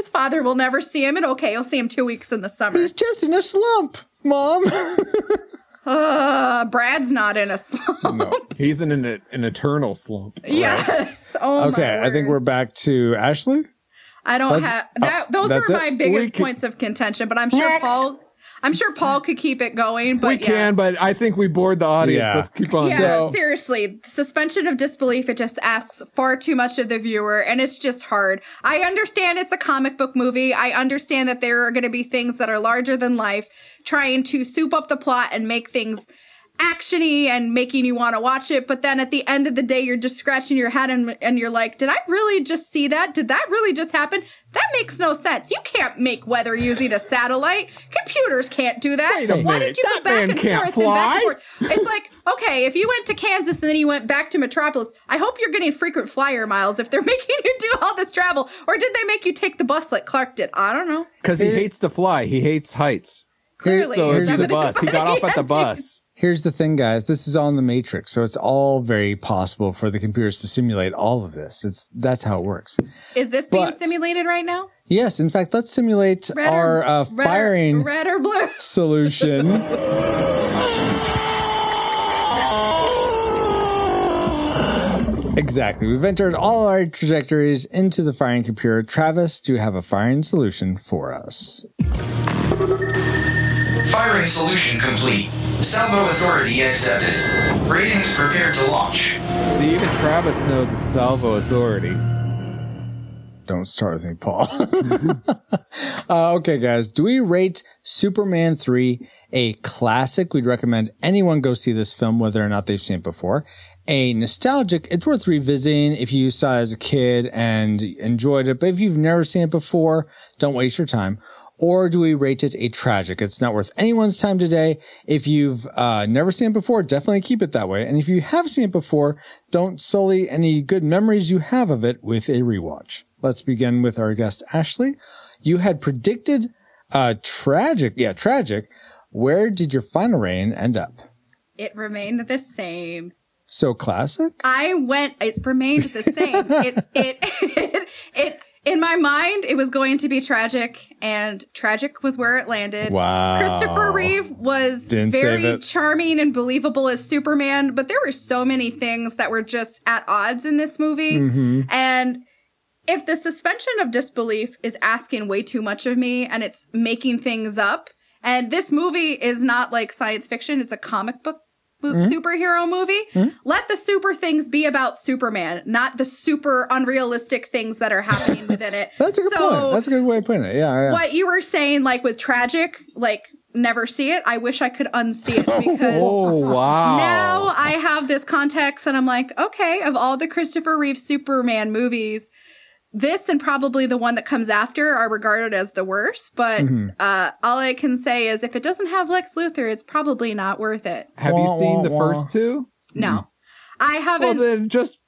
His father will never see him, and okay, he'll see him two weeks in the summer. He's just in a slump, mom. [LAUGHS] Uh, Brad's not in a slump. No, he's in an, an eternal slump. Yes. Oh okay, my I think we're back to Ashley. I don't Let's- have that. Those that's were it? my We biggest can- points of contention, but I'm sure Paul. I'm sure Paul could keep it going. But we yeah. can, but I think we bored the audience. Yeah. Let's keep on. Yeah, So- seriously, suspension of disbelief. It just asks far too much of the viewer, and it's just hard. I understand it's a comic book movie. I understand that there are going to be things that are larger than life, trying to soup up the plot and make things actiony and making you want to watch it. But then at the end of the day, you're just scratching your head and, and you're like, did I really just see that? Did that really just happen? That makes no sense. You can't make weather using a satellite. Computers can't do that. Wait Why minute. did you That go back and can't forth and back and forth? It's like, okay, if you went to Kansas and then you went back to Metropolis, I hope you're getting frequent flyer miles if they're [LAUGHS] making you do all this travel. Or did they make you take the bus like Clark did? I don't know. Because he hates to fly. He hates heights. Clearly. So Here's it's the the- bus. He [LAUGHS] got off at the [LAUGHS] bus. Here's the thing, guys. This is all in the Matrix, so it's all very possible for the computers to simulate all of this. It's that's how it works. Is this being simulated right now? Yes, in fact, let's simulate Red our or, uh, red or- firing red or blue? [LAUGHS] solution. Exactly. We've entered all our trajectories into the firing computer. Travis, do you have a firing solution for us? Firing solution complete. Salvo authority accepted. Ratings prepared to launch. See, even Travis knows it's salvo authority. Don't start with me, Paul. [LAUGHS] uh, okay, guys. Do we rate Superman 3 a classic? We'd recommend anyone go see this film, whether or not they've seen it before. A nostalgic, it's worth revisiting if you saw it as a kid and enjoyed it. But if you've never seen it before, don't waste your time. Or do we rate it a tragic? It's not worth anyone's time today. If you've uh, never seen it before, definitely keep it that way. And if you have seen it before, don't sully any good memories you have of it with a rewatch. Let's begin with our guest, Ashley. You had predicted uh, tragic. Yeah, tragic. Where did your final rating end up? It remained the same. So classic? I went. It remained the same. [LAUGHS] it, it, [LAUGHS] it, it. In my mind, it was going to be tragic, and tragic was where it landed. Wow. Christopher Reeve was Didn't very charming and believable as Superman, but there were so many things that were just at odds in this movie. Mm-hmm. And if the suspension of disbelief is asking way too much of me and it's making things up, and this movie is not like science fiction, it's a comic book Mm-hmm. superhero movie, let the super things be about Superman, not the super unrealistic things that are happening within it. [LAUGHS] That's a good So, point. That's a good way of putting it. Yeah, yeah. what you were saying, like with tragic, like never see it. I wish I could unsee it [LAUGHS] because Oh, wow. now I have this context and I'm like, okay, of all the Christopher Reeve Superman movies, this and probably the one that comes after are regarded as the worst. But Mm-hmm. uh, all I can say is if it doesn't have Lex Luthor, it's probably not worth it. Have you seen wah, the wah. first two? No, I haven't. Well, then just,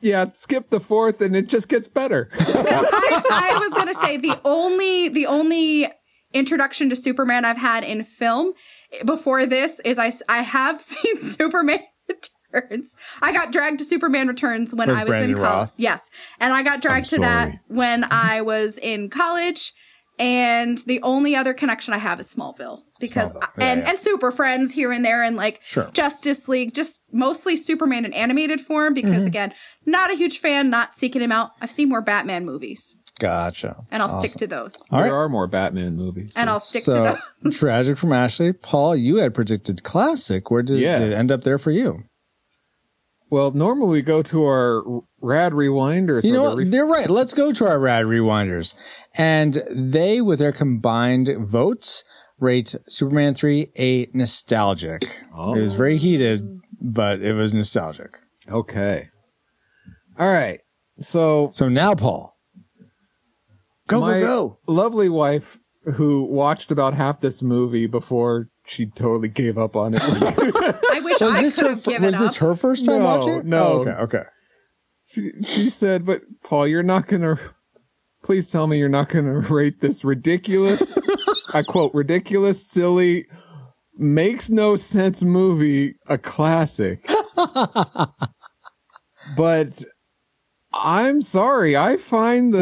yeah, skip the fourth and it just gets better. [LAUGHS] [LAUGHS] I, I was gonna say the only the only introduction to Superman I've had in film before this is I, I have [LAUGHS] seen Superman Returns. I got dragged to Superman Returns when With I was Brandon in college. Yes. And I got dragged to that when I was in college. And the only other connection I have is Smallville because Smallville. Yeah, and yeah. and Super Friends here and there and like Sure. Justice League, just mostly Superman in animated form because Mm-hmm. again, not a huge fan, not seeking him out. I've seen more Batman movies Gotcha. and I'll stick to those. All right. There are more Batman movies. And I'll stick so to those. [LAUGHS] tragic from Ashley. Paul, you had predicted classic. Where did, Yes. did it end up there for you? Well, normally we go to our rad rewinders. You know the ref- They're right. Let's go to our rad rewinders. And they, with their combined votes, rate Superman 3 a nostalgic. Oh. It was very heated, but it was nostalgic. okay. All right. So So now, Paul. Go, go, go. lovely wife, who watched about half this movie before she totally gave up on it. [LAUGHS] I wish Was I this could her, have given was up. this her first time No, watching? no. Oh, okay, okay. she, she said, "But Paul, you're not gonna. Please tell me you're not gonna rate this ridiculous. I quote ridiculous, silly, makes no sense movie a classic." [LAUGHS] but I'm sorry, I find the,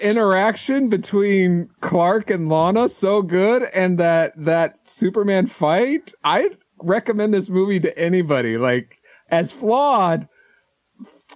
the interaction between Clark and Lana so good, and that that Superman fight. I recommend this movie to anybody. Like as flawed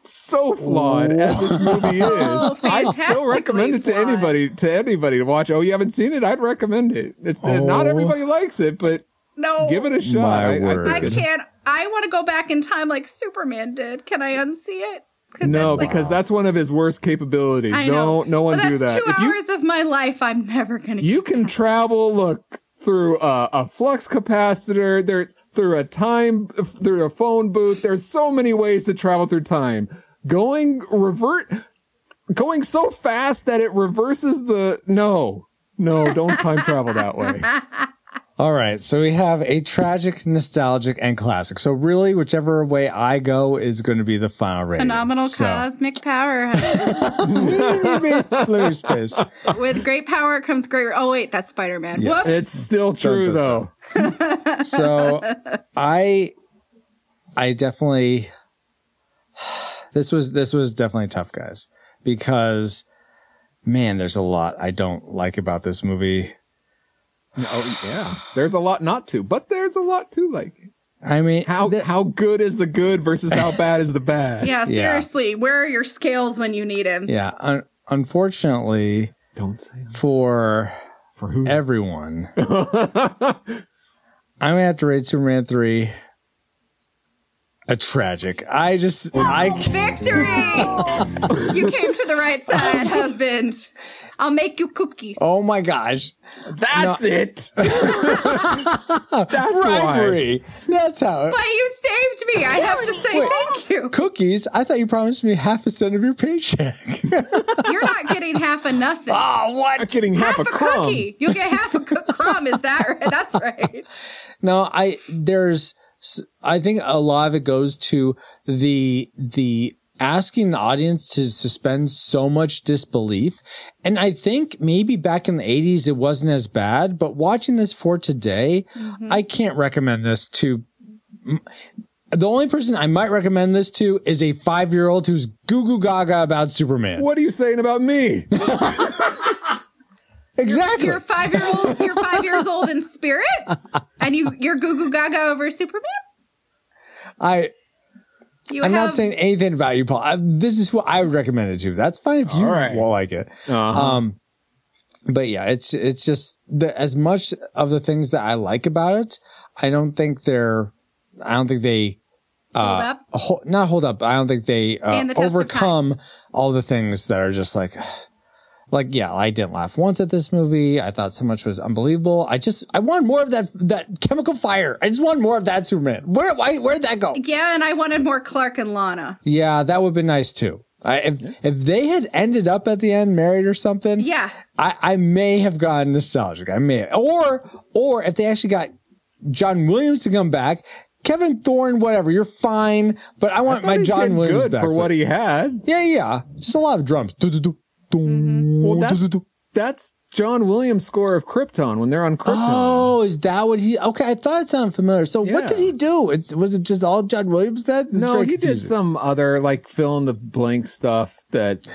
so flawed as this movie [LAUGHS] is, Oh, I'd still recommend it to fantastically anybody to anybody to watch. Oh, you haven't seen it? I'd recommend it. It's not Oh. everybody likes it, but no. give it a shot. I, I. I can't. I want to go back in time like Superman did. Can I unsee it? No, like- because that's one of his worst capabilities. I know. Don't no one do that. Two If you hours of my life, I'm never gonna. you can travel, look through a, a flux capacitor. There's through a time through a phone booth. There's so many ways to travel through time. Going revert, going so fast that it reverses the no, no. Don't time travel that way. [LAUGHS] All right. So we have a tragic, nostalgic, and classic. So really, whichever way I go is going to be the final rating. Phenomenal So- cosmic power. Fluid [LAUGHS] space. With great power comes great. Oh wait, that's Spider Man. Yes. Whoops. It's still true Dun, dun, though. So I, I definitely, [SIGHS] this was, this was definitely tough guys because man, there's a lot I don't like about this movie. Oh yeah, there's a lot not to, but there's a lot to like. I mean, How there- how good is the good versus how [LAUGHS] bad is the bad? yeah, seriously. Where are your scales when you need them? yeah, un- unfortunately Don't say that. for for who. everyone, [LAUGHS] I'm gonna have to rate Superman three a tragic. I just, oh, I can't. Victory! [LAUGHS] you came to the right [LAUGHS] side, husband. I'll make you cookies. Oh my gosh. That's it. [LAUGHS] That's why. That's how it. But you saved me. I have to say Wait. thank you. Cookies? I thought you promised me half a cent of your paycheck. [LAUGHS] You're not getting half of nothing. oh, what? I'm getting half, half a crumb. cookie. You'll get half a coo- crumb. Is that right? That's right. No, I there's I think a lot of it goes to the the asking the audience to suspend so much disbelief. And I think maybe back in the 80s it wasn't as bad, but watching this for today, mm-hmm. I can't recommend this to the only person I might recommend this to is a five year old who's goo goo gaga about Superman. What are you saying about me? [LAUGHS] Exactly. You're five year old. You're five years old in spirit, and you you're goo goo gaga over Superman. I You I'm have not saying anything about you, Paul. I, this is what I would recommend it to. That's fine if you All right. won't like it. Uh-huh. Um, but yeah, it's it's just the as much of the things that I like about it. I don't think they're. I don't think they. hold Uh, up. ho- not hold up. I don't think they uh, the overcome all the things that are just like. [SIGHS] Like yeah, I didn't laugh once at this movie. I thought so much was unbelievable. I just I want more of that that chemical fire. I just want more of that Superman. Where why where'd that go? Yeah, and I wanted more Clark and Lana. Yeah, that would have been nice too. I, if if they had ended up at the end married or something, Yeah. I, I may have gotten nostalgic. I may, or or if they actually got John Williams to come back, Kevin Thorne, whatever, you're fine. But I want thought my John Williams good back for what he had. Yeah, yeah, just a lot of drums. Do, do, do, dum, mm-hmm. Well, that's do, do. that's John Williams' score of Krypton when they're on Krypton. Oh, is that what he? Okay, I thought it sounded familiar. So Yeah. what did he do? It's was it just all John Williams then? It's no, very he did some other like fill in the blank stuff that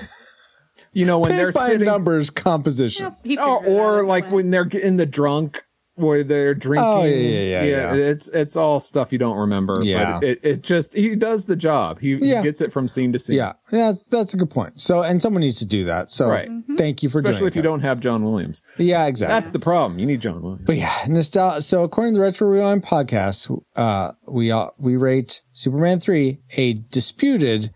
you know when [LAUGHS] Paint they're by sitting numbers composition. He Oh, figured it out or like when they're in the drunk where they're drinking. Oh, yeah, yeah, yeah, yeah. It's it's all stuff you don't remember. Yeah. but it, it just he does the job. He, he gets it from scene to scene. Yeah, yeah, that's that's a good point. So, and someone needs to do that. So, Right. thank you for doing. especially doing if you don't have John Williams. Yeah, exactly. That's the problem. You need John Williams. But yeah, nostalgia. So according to the Retro Rewind podcast, uh, we uh, we rate Superman three a disputed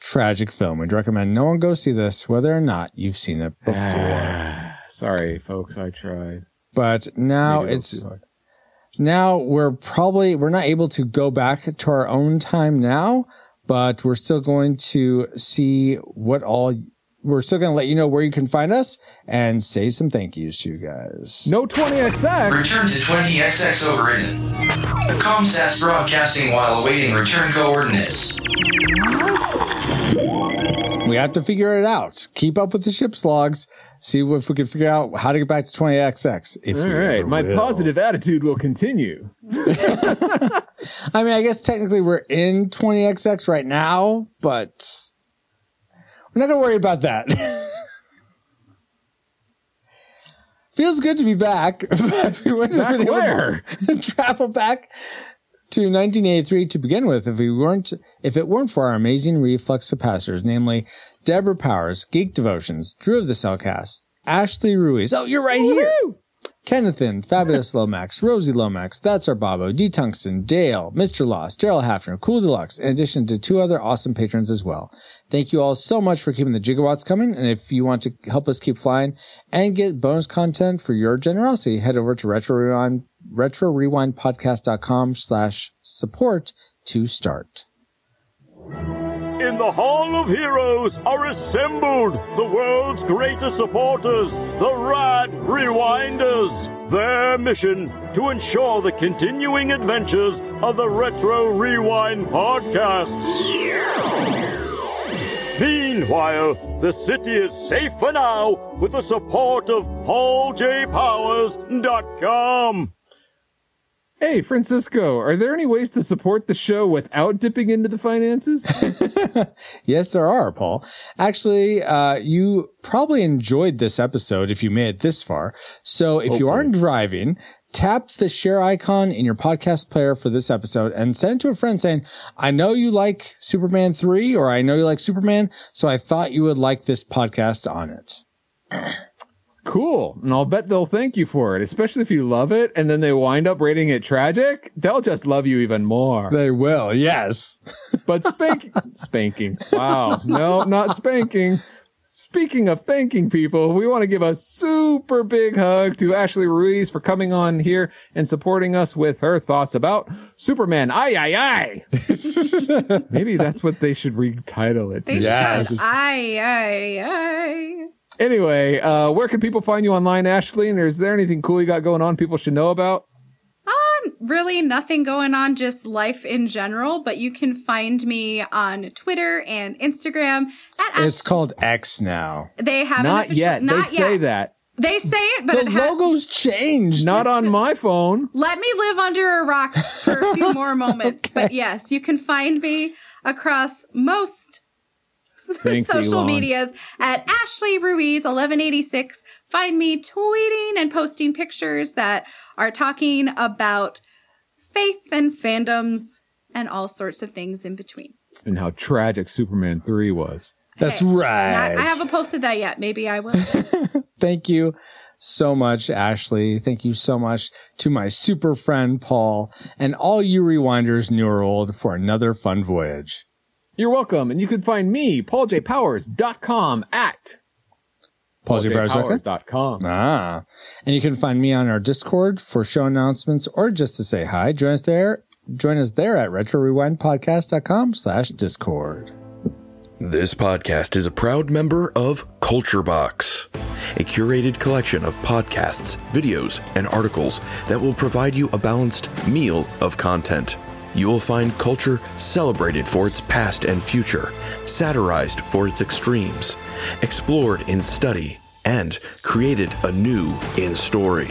tragic film. We'd recommend no one go see this, whether or not you've seen it before. Sorry, folks. I tried. But now Maybe it's now we're probably we're not able to go back to our own time now, but we're still going to see what all. We're still going to let you know where you can find us and say some thank yous to you guys. No 20XX. Return to 20XX overridden. Comsats broadcasting while awaiting return coordinates. We have to figure it out. Keep up with the ship's logs. See if we can figure out how to get back to 20XX. If All right, my will. positive attitude will continue. [LAUGHS] I mean, I guess technically we're in 20XX right now, but we're not going to worry about that. [LAUGHS] Feels good to be back. [LAUGHS] we wouldn't Back to where? travel back to 1983 to begin with if we weren't if it weren't for our amazing reflux capacitors, namely Deborah Powers, Geek Devotions, Drew of the Cellcast, Ashley Ruiz. Oh, you're right here. Kennethan, Fabulous [LAUGHS] Lomax, Rosie Lomax, That's Our Bobo, D Tungsten, Dale, Mr. Lost, Daryl Hafner, Cool Deluxe, in addition to two other awesome patrons as well. Thank you all so much for keeping the gigawatts coming. And if you want to help us keep flying and get bonus content for your generosity, head over to Retro Rewind, Retro Rewind Podcast.com slash support to start. In the Hall of Heroes are assembled the world's greatest supporters, the Rad Rewinders. Their mission to ensure the continuing adventures of the Retro Rewind podcast. Meanwhile, the city is safe for now with the support of PaulJPowers.com. Hey, Francisco, are there any ways to support the show without dipping into the finances? [LAUGHS] Yes, there are, Paul. Actually, uh, you probably enjoyed this episode if you made it this far. So if you aren't driving, tap the share icon in your podcast player for this episode and send it to a friend saying, I know you like Superman 3 or I know you like Superman, so I thought you would like this podcast on it. [CLEARS THROAT] cool. And I'll bet they'll thank you for it, especially if you love it and then they wind up rating it tragic. They'll just love you even more. They will, yes. [LAUGHS] But spank spanking. Wow. No, not spanking. Speaking of thanking people, we want to give a super big hug to Ashley Ruiz for coming on here and supporting us with her thoughts about Superman. Aye, aye, aye. [LAUGHS] Maybe that's what they should retitle it. They to. should. Aye, aye, aye. Anyway, uh, where can people find you online, Ashley? And is there anything cool you got going on people should know about? Um, really nothing going on, just life in general. But you can find me on Twitter and Instagram at It's called X now. They have Not yet. Not they say that. They say it, but The it ha- logo's changed. Not on my phone. let me live under a rock for a few [LAUGHS] more moments. But yes, you can find me across most [LAUGHS] Thanks, social Elon. medias at Ashley Ruiz 1186. Find me tweeting and posting pictures that are talking about faith and fandoms and all sorts of things in between. And how tragic Superman 3 was. That's Hey, right. Not- I haven't posted that yet. Maybe I will. [LAUGHS] Thank you so much, Ashley. Thank you so much to my super friend, Paul, and all you rewinders, new or old, for another fun voyage. You're welcome. And you can find me, pauljpowers.com at PaulJPowers.com. pauljpowers.com. Ah, and you can find me on our Discord for show announcements or just to say hi. Join us there. Join us there at retrorewindpodcast.com slash discord. This podcast is a proud member of Culture Box, a curated collection of podcasts, videos, and articles that will provide you a balanced meal of content. You will find culture celebrated for its past and future, satirized for its extremes, explored in study, and created anew in story.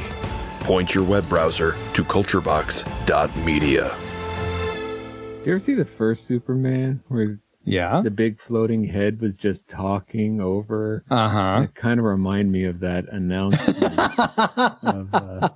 Point your web browser to culturebox.media. Did you ever see the first Superman where Yeah. the big floating head was just talking over? Uh huh. It kind of remind me of that announcement. [LAUGHS] of, uh,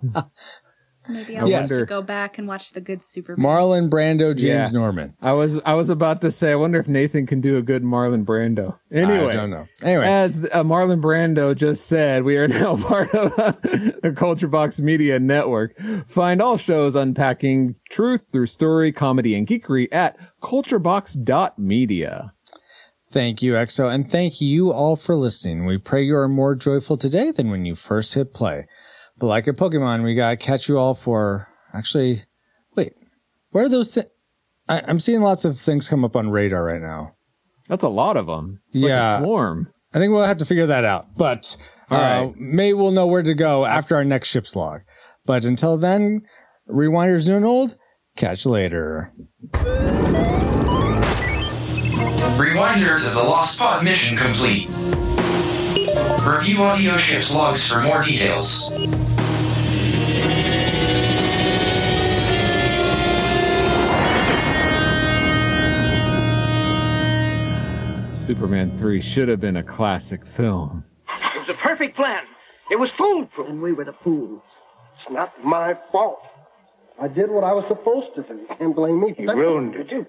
Maybe I I'll have wonder- to go back and watch the good Superman. Marlon Brando, James Yeah. Norman. I was I was about to say I wonder if Nathan can do a good Marlon Brando. Anyway, I don't know. Anyway, as uh, Marlon Brando just said, we are [LAUGHS] now part of the Culture Box Media Network. Find all shows unpacking truth through story, comedy, and geekery at culturebox.media. thank you, EXO, and thank you all for listening. We pray you are more joyful today than when you first hit play. But like a Pokemon, we gotta catch you all for actually. Wait, where are those? Thi- I- I'm seeing lots of things come up on radar right now. That's a lot of them. It's Yeah. like a swarm. I think we'll have to figure that out. But uh, All right. May we'll know where to go after our next ship's log. But until then, rewinders new and old. Catch you later. Rewinders of the Lost Pod mission complete. Review audio ship's logs for more details. Superman 3 should have been a classic film. It was a perfect plan. It was foolproof. And we were the fools. It's not my fault. I did what I was supposed to do. You can't blame me. You ruined it. you do.